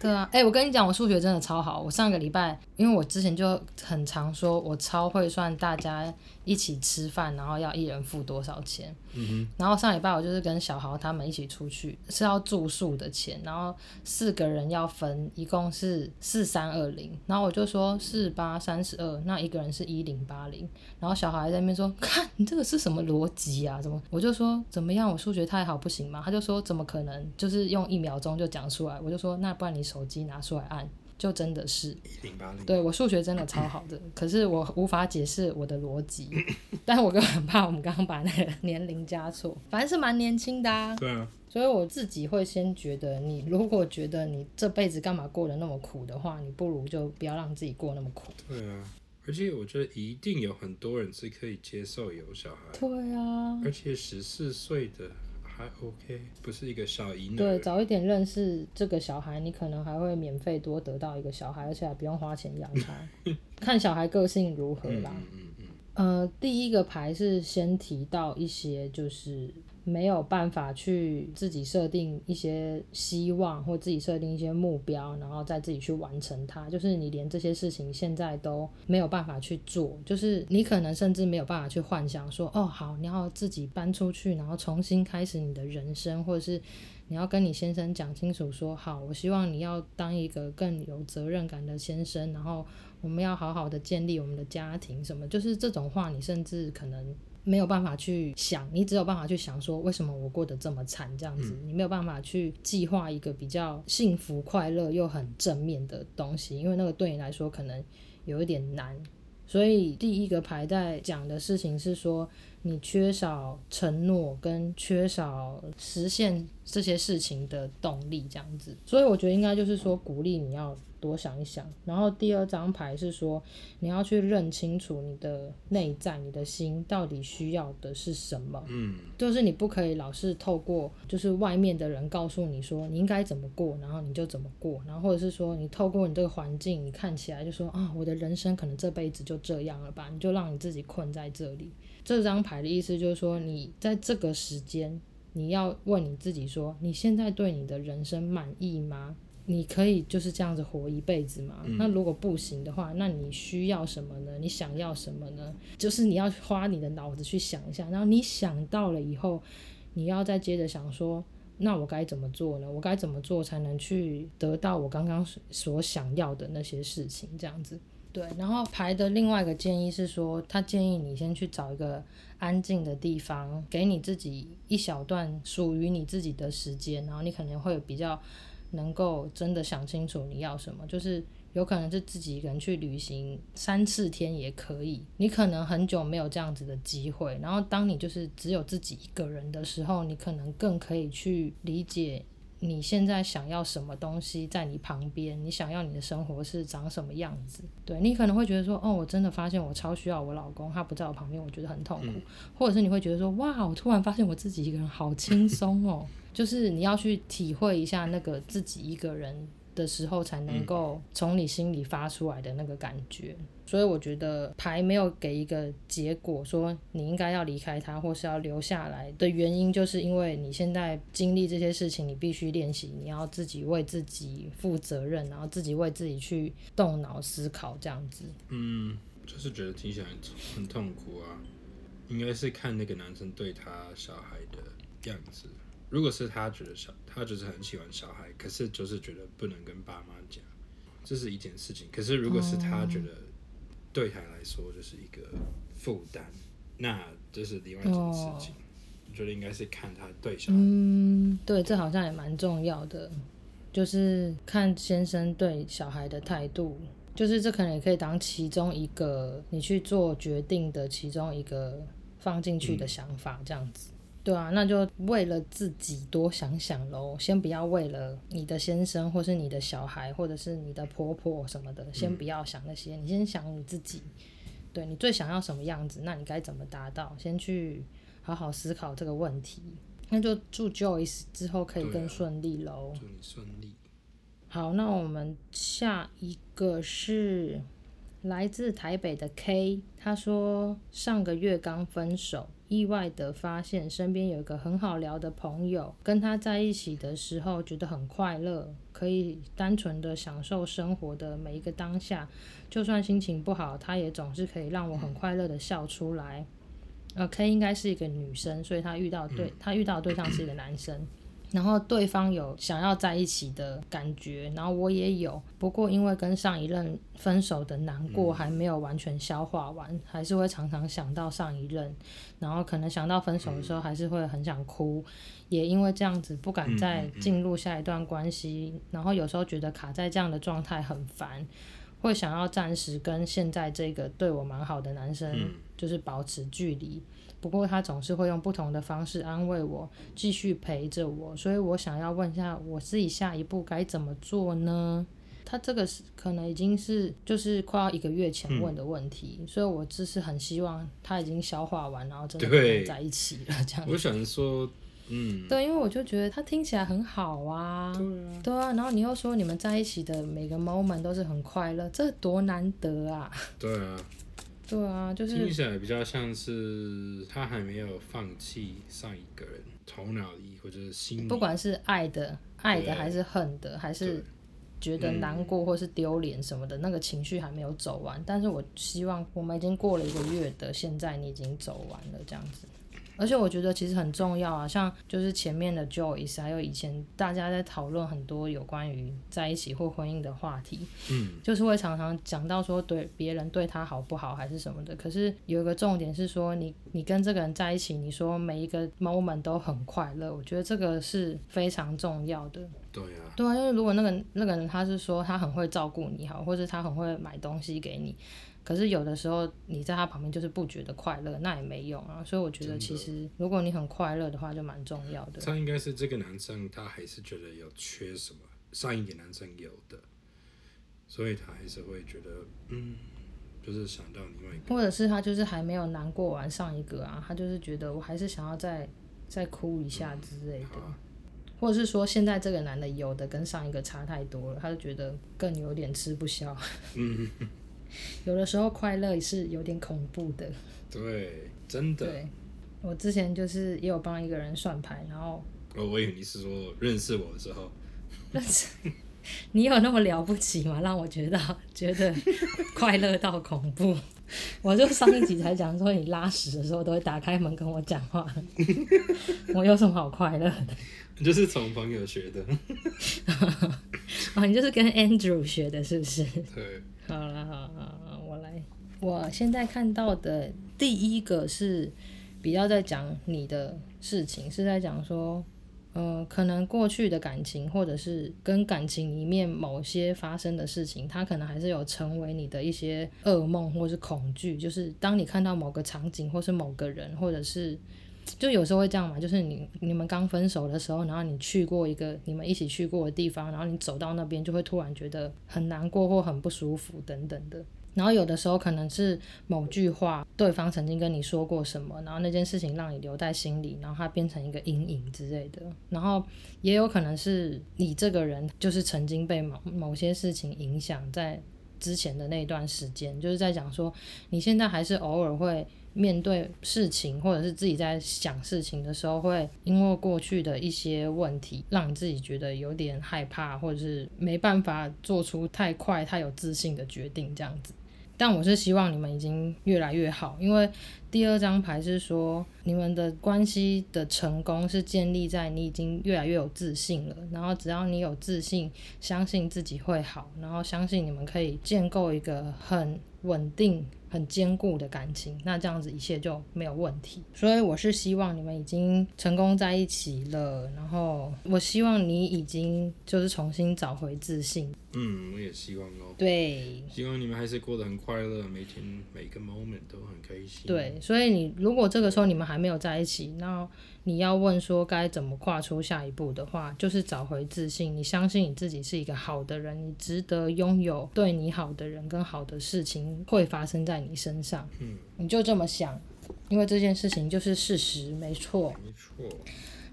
对啊。哎、欸，我跟你讲，我数学真的超好。我上个礼拜，因为我之前就很常说，我超会算大家一起吃饭，然后要一人付多少钱。嗯。然后上礼拜我就是跟小豪他们一起出去，是要住宿的钱，然后四个人要分，一共是四三二零。然后我就说四八三十二，那一个人是一零八零。然后小孩在那边说：“看你这个是什么逻辑啊？怎么？”我就说：“怎么样？我数学太好不行吗？”他就说：“怎么可能？就是用一秒钟就讲出来。”我就说：“那不然你手机拿出来按。”就真的是一零八零，对，我数学真的超好的，可是我无法解释我的逻辑，但我就很怕我们刚刚把那个年龄加错，反正是蛮年轻的啊。对啊，所以我自己会先觉得，你如果觉得你这辈子干嘛过得那么苦的话，你不如就不要让自己过那么苦。对啊，而且我觉得一定有很多人是可以接受有小孩。对啊，而且十四岁的。还 OK，不是一个小婴儿。对，早一点认识这个小孩，你可能还会免费多得到一个小孩，而且还不用花钱养他。看小孩个性如何啦。嗯嗯嗯。呃，第一个牌是先提到一些，就是。没有办法去自己设定一些希望，或自己设定一些目标，然后再自己去完成它。就是你连这些事情现在都没有办法去做，就是你可能甚至没有办法去幻想说，哦，好，你要自己搬出去，然后重新开始你的人生，或者是你要跟你先生讲清楚说，好，我希望你要当一个更有责任感的先生，然后我们要好好的建立我们的家庭，什么，就是这种话，你甚至可能。没有办法去想，你只有办法去想说，为什么我过得这么惨这样子？你没有办法去计划一个比较幸福、快乐又很正面的东西，因为那个对你来说可能有一点难。所以第一个牌在讲的事情是说，你缺少承诺跟缺少实现这些事情的动力，这样子。所以我觉得应该就是说，鼓励你要多想一想。然后第二张牌是说，你要去认清楚你的内在，你的心到底需要的是什么。嗯，就是你不可以老是透过就是外面的人告诉你说你应该怎么过，然后你就怎么过。然后或者是说你透过你这个环境，你看起来就说啊，我的人生可能这辈子就这样了吧？你就让你自己困在这里。这张牌的意思就是说，你在这个时间，你要问你自己说，你现在对你的人生满意吗？你可以就是这样子活一辈子吗？嗯。那如果不行的话，那你需要什么呢？你想要什么呢？就是你要花你的脑子去想一下，然后你想到了以后，你要再接着想说，那我该怎么做呢？我该怎么做才能去得到我刚刚所想要的那些事情？这样子。对，然后牌的另外一个建议是说，他建议你先去找一个安静的地方，给你自己一小段属于你自己的时间，然后你可能会比较能够真的想清楚你要什么，就是。有可能是自己一个人去旅行三四天也可以，你可能很久没有这样子的机会，然后当你就是只有自己一个人的时候，你可能更可以去理解你现在想要什么东西在你旁边，你想要你的生活是长什么样子。对，你可能会觉得说，哦，我真的发现我超需要我老公，他不在我旁边，我觉得很痛苦。或者是你会觉得说，哇，我突然发现我自己一个人好轻松哦，就是你要去体会一下那个自己一个人的时候才能够从你心里发出来的那个感觉，嗯、所以我觉得牌没有给一个结果说你应该要离开他或是要留下来的原因，就是因为你现在经历这些事情，你必须练习，你要自己为自己负责任，然后自己为自己去动脑思考这样子。嗯，就是觉得听起来很痛苦啊，应该是看那个男生对他小孩的样子。如果是他觉得小，他就是很喜欢小孩，可是就是觉得不能跟爸妈讲，这是一件事情。可是如果是他觉得对他来说就是一个负担，那这是另外一件事情。我、哦、觉得应该是看他对小孩。嗯，对，这好像也蛮重要的，就是看先生对小孩的态度，就是这可能也可以当其中一个你去做决定的其中一个放进去的想法，这样子。对啊，那就为了自己多想想喽，先不要为了你的先生，或是你的小孩，或者是你的婆婆什么的，先不要想那些，你先想你自己，对，你最想要什么样子，那你该怎么达到？先去好好思考这个问题。那就祝 Joyce 之后可以更顺利喽。祝你顺利。好，那我们下一个是来自台北的 K，他说上个月刚分手。意外的发现身边有一个很好聊的朋友，跟他在一起的时候觉得很快乐，可以单纯的享受生活的每一个当下，就算心情不好，他也总是可以让我很快乐的笑出来。呃，K 应该是一个女生，所以她遇到对她遇到的对象是一个男生。然后对方有想要在一起的感觉，然后我也有，不过因为跟上一任分手的难过还没有完全消化完，还是会常常想到上一任，然后可能想到分手的时候还是会很想哭，也因为这样子不敢再进入下一段关系，然后有时候觉得卡在这样的状态很烦，会想要暂时跟现在这个对我蛮好的男生就是保持距离。不过他总是会用不同的方式安慰我，继续陪着我，所以我想要问一下我自己下一步该怎么做呢？他这个是可能已经是就是快要一个月前问的问题，嗯、所以我只是很希望他已经消化完，然后真的在一起了这样。我想说，嗯，对，因为我就觉得他听起来很好啊，对啊，对啊，然后你又说你们在一起的每个 moment 都是很快乐，这多难得啊！对啊。对啊，就是听起来比较像是他还没有放弃上一个人，头脑里或者是心里，不管是爱的、爱的还是恨的，还是觉得难过或是丢脸什么的，那个情绪还没有走完。但是我希望我们已经过了一个月的，现在你已经走完了，这样子。而且我觉得其实很重要啊，像就是前面的 Joyce，还有以前大家在讨论很多有关于在一起或婚姻的话题，嗯，就是会常常讲到说对别人对他好不好还是什么的。可是有一个重点是说你你跟这个人在一起，你说每一个 moment 都很快乐，我觉得这个是非常重要的。对啊，对啊，因为如果那个那个人他是说他很会照顾你好，或者他很会买东西给你。可是有的时候你在他旁边就是不觉得快乐，那也没用啊。所以我觉得其实如果你很快乐的话，就蛮重要的。他应该是这个男生，他还是觉得有缺什么，上一个男生有的，所以他还是会觉得，嗯，就是想到另外一个。或者是他就是还没有难过完上一个啊，他就是觉得我还是想要再再哭一下之类的，嗯、或者是说现在这个男的有的跟上一个差太多了，他就觉得更有点吃不消。嗯。有的时候快乐是有点恐怖的，对，真的。对，我之前就是也有帮一个人算牌，然后，哦，我以为你是说认识我的时候，认识你有那么了不起吗？让我觉得觉得快乐到恐怖。我就上一集才讲说，你拉屎的时候都会打开门跟我讲话，我有什么好快乐的？你就是从朋友学的，啊，你就是跟 Andrew 学的，是不是？对。好了，好了，好了。我现在看到的第一个是比较在讲你的事情，是在讲说。呃，可能过去的感情，或者是跟感情里面某些发生的事情，它可能还是有成为你的一些噩梦或是恐惧。就是当你看到某个场景，或是某个人，或者是就有时候会这样嘛，就是你你们刚分手的时候，然后你去过一个你们一起去过的地方，然后你走到那边，就会突然觉得很难过或很不舒服等等的。然后有的时候可能是某句话，对方曾经跟你说过什么，然后那件事情让你留在心里，然后它变成一个阴影之类的。然后也有可能是你这个人就是曾经被某某些事情影响，在之前的那段时间，就是在讲说你现在还是偶尔会面对事情，或者是自己在想事情的时候，会因为过去的一些问题，让自己觉得有点害怕，或者是没办法做出太快、太有自信的决定，这样子。但我是希望你们已经越来越好，因为第二张牌是说你们的关系的成功是建立在你已经越来越有自信了，然后只要你有自信，相信自己会好，然后相信你们可以建构一个很稳定。很坚固的感情，那这样子一切就没有问题。所以我是希望你们已经成功在一起了，然后我希望你已经就是重新找回自信。嗯，我也希望哦。对，希望你们还是过得很快乐，每天每个 moment 都很开心。对，所以你如果这个时候你们还没有在一起，那你要问说该怎么跨出下一步的话，就是找回自信。你相信你自己是一个好的人，你值得拥有对你好的人跟好的事情会发生在你身上。嗯，你就这么想，因为这件事情就是事实，没错。没错。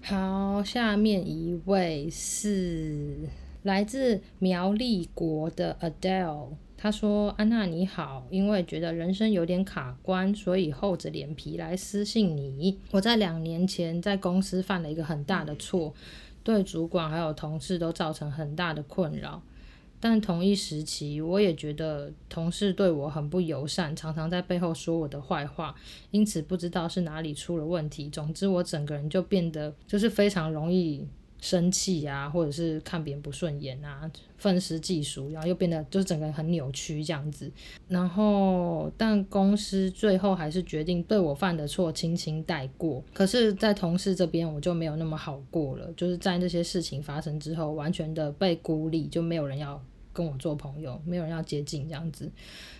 好，下面一位是来自苗栗国的 Adele。他说：“安娜你好，因为觉得人生有点卡关，所以厚着脸皮来私信你。我在两年前在公司犯了一个很大的错，对主管还有同事都造成很大的困扰。但同一时期，我也觉得同事对我很不友善，常常在背后说我的坏话，因此不知道是哪里出了问题。总之，我整个人就变得就是非常容易。”生气啊，或者是看别人不顺眼啊，愤世嫉俗，然后又变得就是整个人很扭曲这样子。然后，但公司最后还是决定对我犯的错轻轻带过。可是，在同事这边我就没有那么好过了，就是在那些事情发生之后，完全的被孤立，就没有人要跟我做朋友，没有人要接近这样子。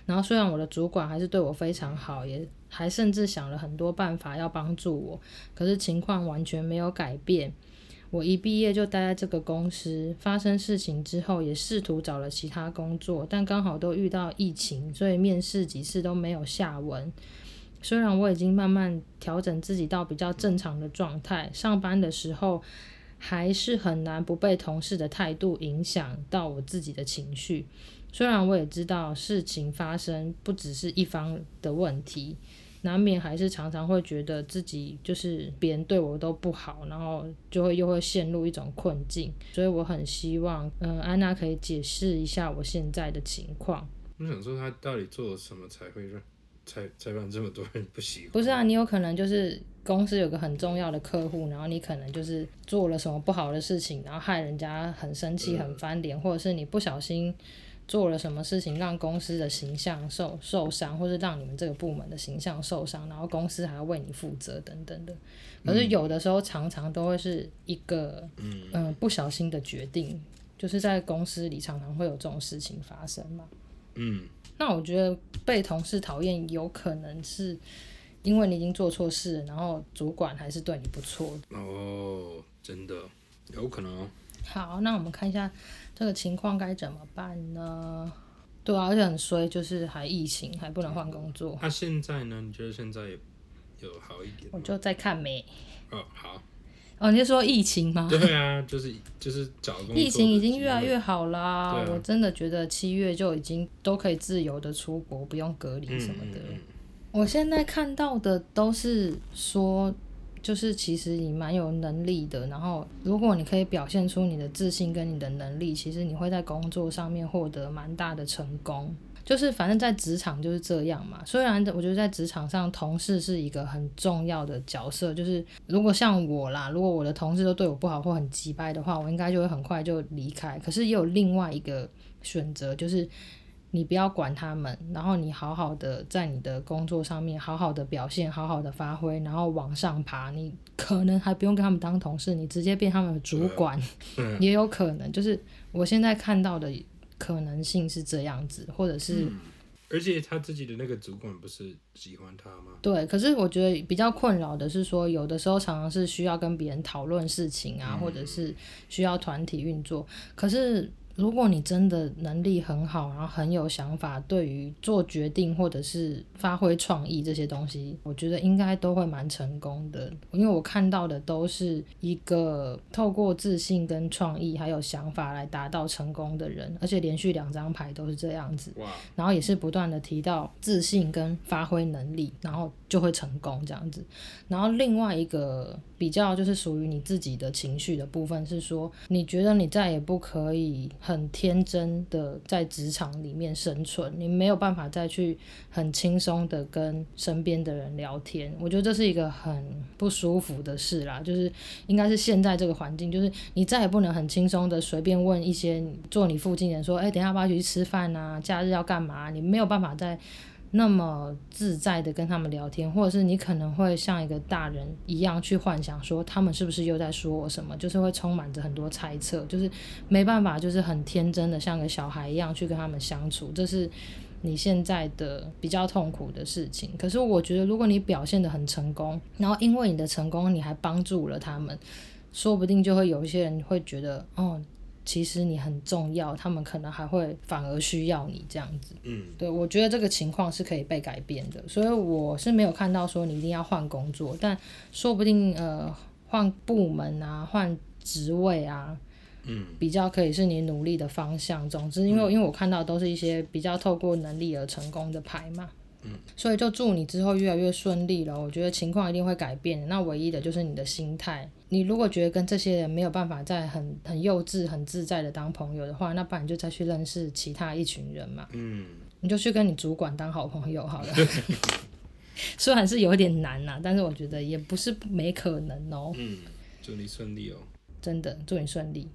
然后，虽然我的主管还是对我非常好，也还甚至想了很多办法要帮助我，可是情况完全没有改变。我一毕业就待在这个公司，发生事情之后也试图找了其他工作，但刚好都遇到疫情，所以面试几次都没有下文。虽然我已经慢慢调整自己到比较正常的状态，上班的时候还是很难不被同事的态度影响到我自己的情绪。虽然我也知道事情发生不只是一方的问题。难免还是常常会觉得自己就是别人对我都不好，然后就会又会陷入一种困境，所以我很希望，嗯，安娜可以解释一下我现在的情况。我想说，他到底做了什么才会让才才让这么多人不喜欢？不是啊，你有可能就是公司有个很重要的客户，然后你可能就是做了什么不好的事情，然后害人家很生气、很翻脸，或者是你不小心。做了什么事情让公司的形象受受伤，或是让你们这个部门的形象受伤，然后公司还要为你负责等等的。可是有的时候常常都会是一个嗯、呃、不小心的决定，就是在公司里常常会有这种事情发生嘛。嗯，那我觉得被同事讨厌有可能是因为你已经做错事，然后主管还是对你不错。哦，真的有可能哦。好，那我们看一下。这个情况该怎么办呢？对啊，而且很衰，就是还疫情，还不能换工作。那、啊、现在呢？你觉得现在有好一点？我就在看没。哦，好。哦，你是说疫情吗？对啊，就是就是找工作。疫情已经越来越好啦，啊、我真的觉得七月就已经都可以自由的出国，不用隔离什么的。嗯嗯嗯、我现在看到的都是说。就是其实你蛮有能力的，然后如果你可以表现出你的自信跟你的能力，其实你会在工作上面获得蛮大的成功。就是反正在职场就是这样嘛。虽然我觉得在职场上同事是一个很重要的角色，就是如果像我啦，如果我的同事都对我不好或很急掰的话，我应该就会很快就离开。可是也有另外一个选择，就是你不要管他们，然后你好好的在你的工作上面好好的表现，好好的发挥，然后往上爬。你可能还不用跟他们当同事，你直接变他们的主管，嗯、也有可能。就是我现在看到的可能性是这样子，或者是。嗯而且他自己的那个主管不是喜欢他吗？对，可是我觉得比较困扰的是说，有的时候常常是需要跟别人讨论事情啊，嗯、或者是需要团体运作，可是。如果你真的能力很好，然后很有想法，对于做决定或者是发挥创意这些东西，我觉得应该都会蛮成功的。因为我看到的都是一个透过自信跟创意还有想法来达到成功的人，而且连续两张牌都是这样子。然后也是不断的提到自信跟发挥能力，然后就会成功这样子。然后另外一个比较就是属于你自己的情绪的部分是说，你觉得你再也不可以。很天真的在职场里面生存，你没有办法再去很轻松的跟身边的人聊天。我觉得这是一个很不舒服的事啦，就是应该是现在这个环境，就是你再也不能很轻松的随便问一些坐你附近人说，哎，等下要不要去吃饭啊？假日要干嘛？你没有办法再。那么自在的跟他们聊天，或者是你可能会像一个大人一样去幻想说他们是不是又在说我什么，就是会充满着很多猜测，就是没办法，就是很天真的像个小孩一样去跟他们相处，这是你现在的比较痛苦的事情。可是我觉得，如果你表现得很成功，然后因为你的成功，你还帮助了他们，说不定就会有一些人会觉得，哦。其实你很重要，他们可能还会反而需要你这样子。嗯，对，我觉得这个情况是可以被改变的，所以我是没有看到说你一定要换工作，但说不定呃换部门啊，换职位啊，嗯，比较可以是你努力的方向。总之，因为、嗯、因为我看到都是一些比较透过能力而成功的牌嘛。嗯，所以就祝你之后越来越顺利了。我觉得情况一定会改变，那唯一的就是你的心态。你如果觉得跟这些人没有办法再很很幼稚、很自在的当朋友的话，那不然你就再去认识其他一群人嘛。嗯，你就去跟你主管当好朋友好了。虽然是有点难呐、啊，但是我觉得也不是没可能哦。嗯，祝你顺利哦。真的，祝你顺利。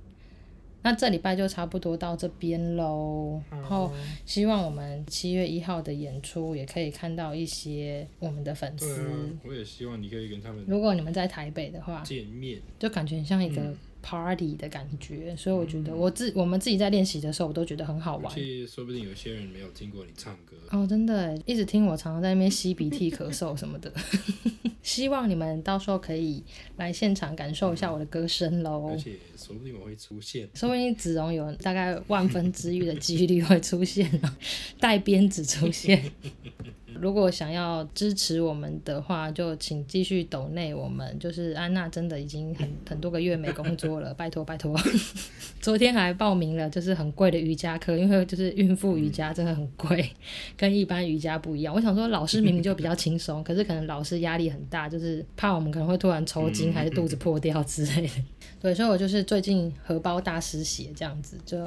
那这礼拜就差不多到这边喽，然后希望我们七月一号的演出也可以看到一些我们的粉丝。我也希望你可以跟他们。如果你们在台北的话，见面就感觉很像一个 party 的感觉，所以我觉得我自我们自己在练习的时候，我都觉得很好玩。说不定有些人没有听过你唱歌哦，真的，一直听我常常在那边吸鼻涕、咳嗽什么的。希望你们到时候可以来现场感受一下我的歌声喽。而且说不定我会出现，说不定子荣有大概万分之一的几率会出现，带鞭子出现。如果想要支持我们的话，就请继续抖内我们。就是安娜真的已经很很多个月没工作了，拜 托拜托。昨天还报名了，就是很贵的瑜伽课，因为就是孕妇瑜伽真的很贵，跟一般瑜伽不一样。我想说老师明明就比较轻松，可是可能老师压力很大，就是怕我们可能会突然抽筋，还是肚子破掉之类的。对，所以我就是最近荷包大失血这样子，就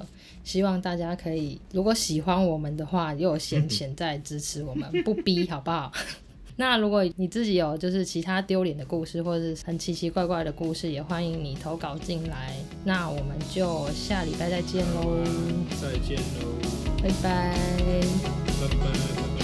希望大家可以，如果喜欢我们的话，又有闲 钱再支持我们，不逼好不好？那如果你自己有就是其他丢脸的故事，或者是很奇奇怪怪的故事，也欢迎你投稿进来。那我们就下礼拜再见喽！再见喽！拜拜！拜拜！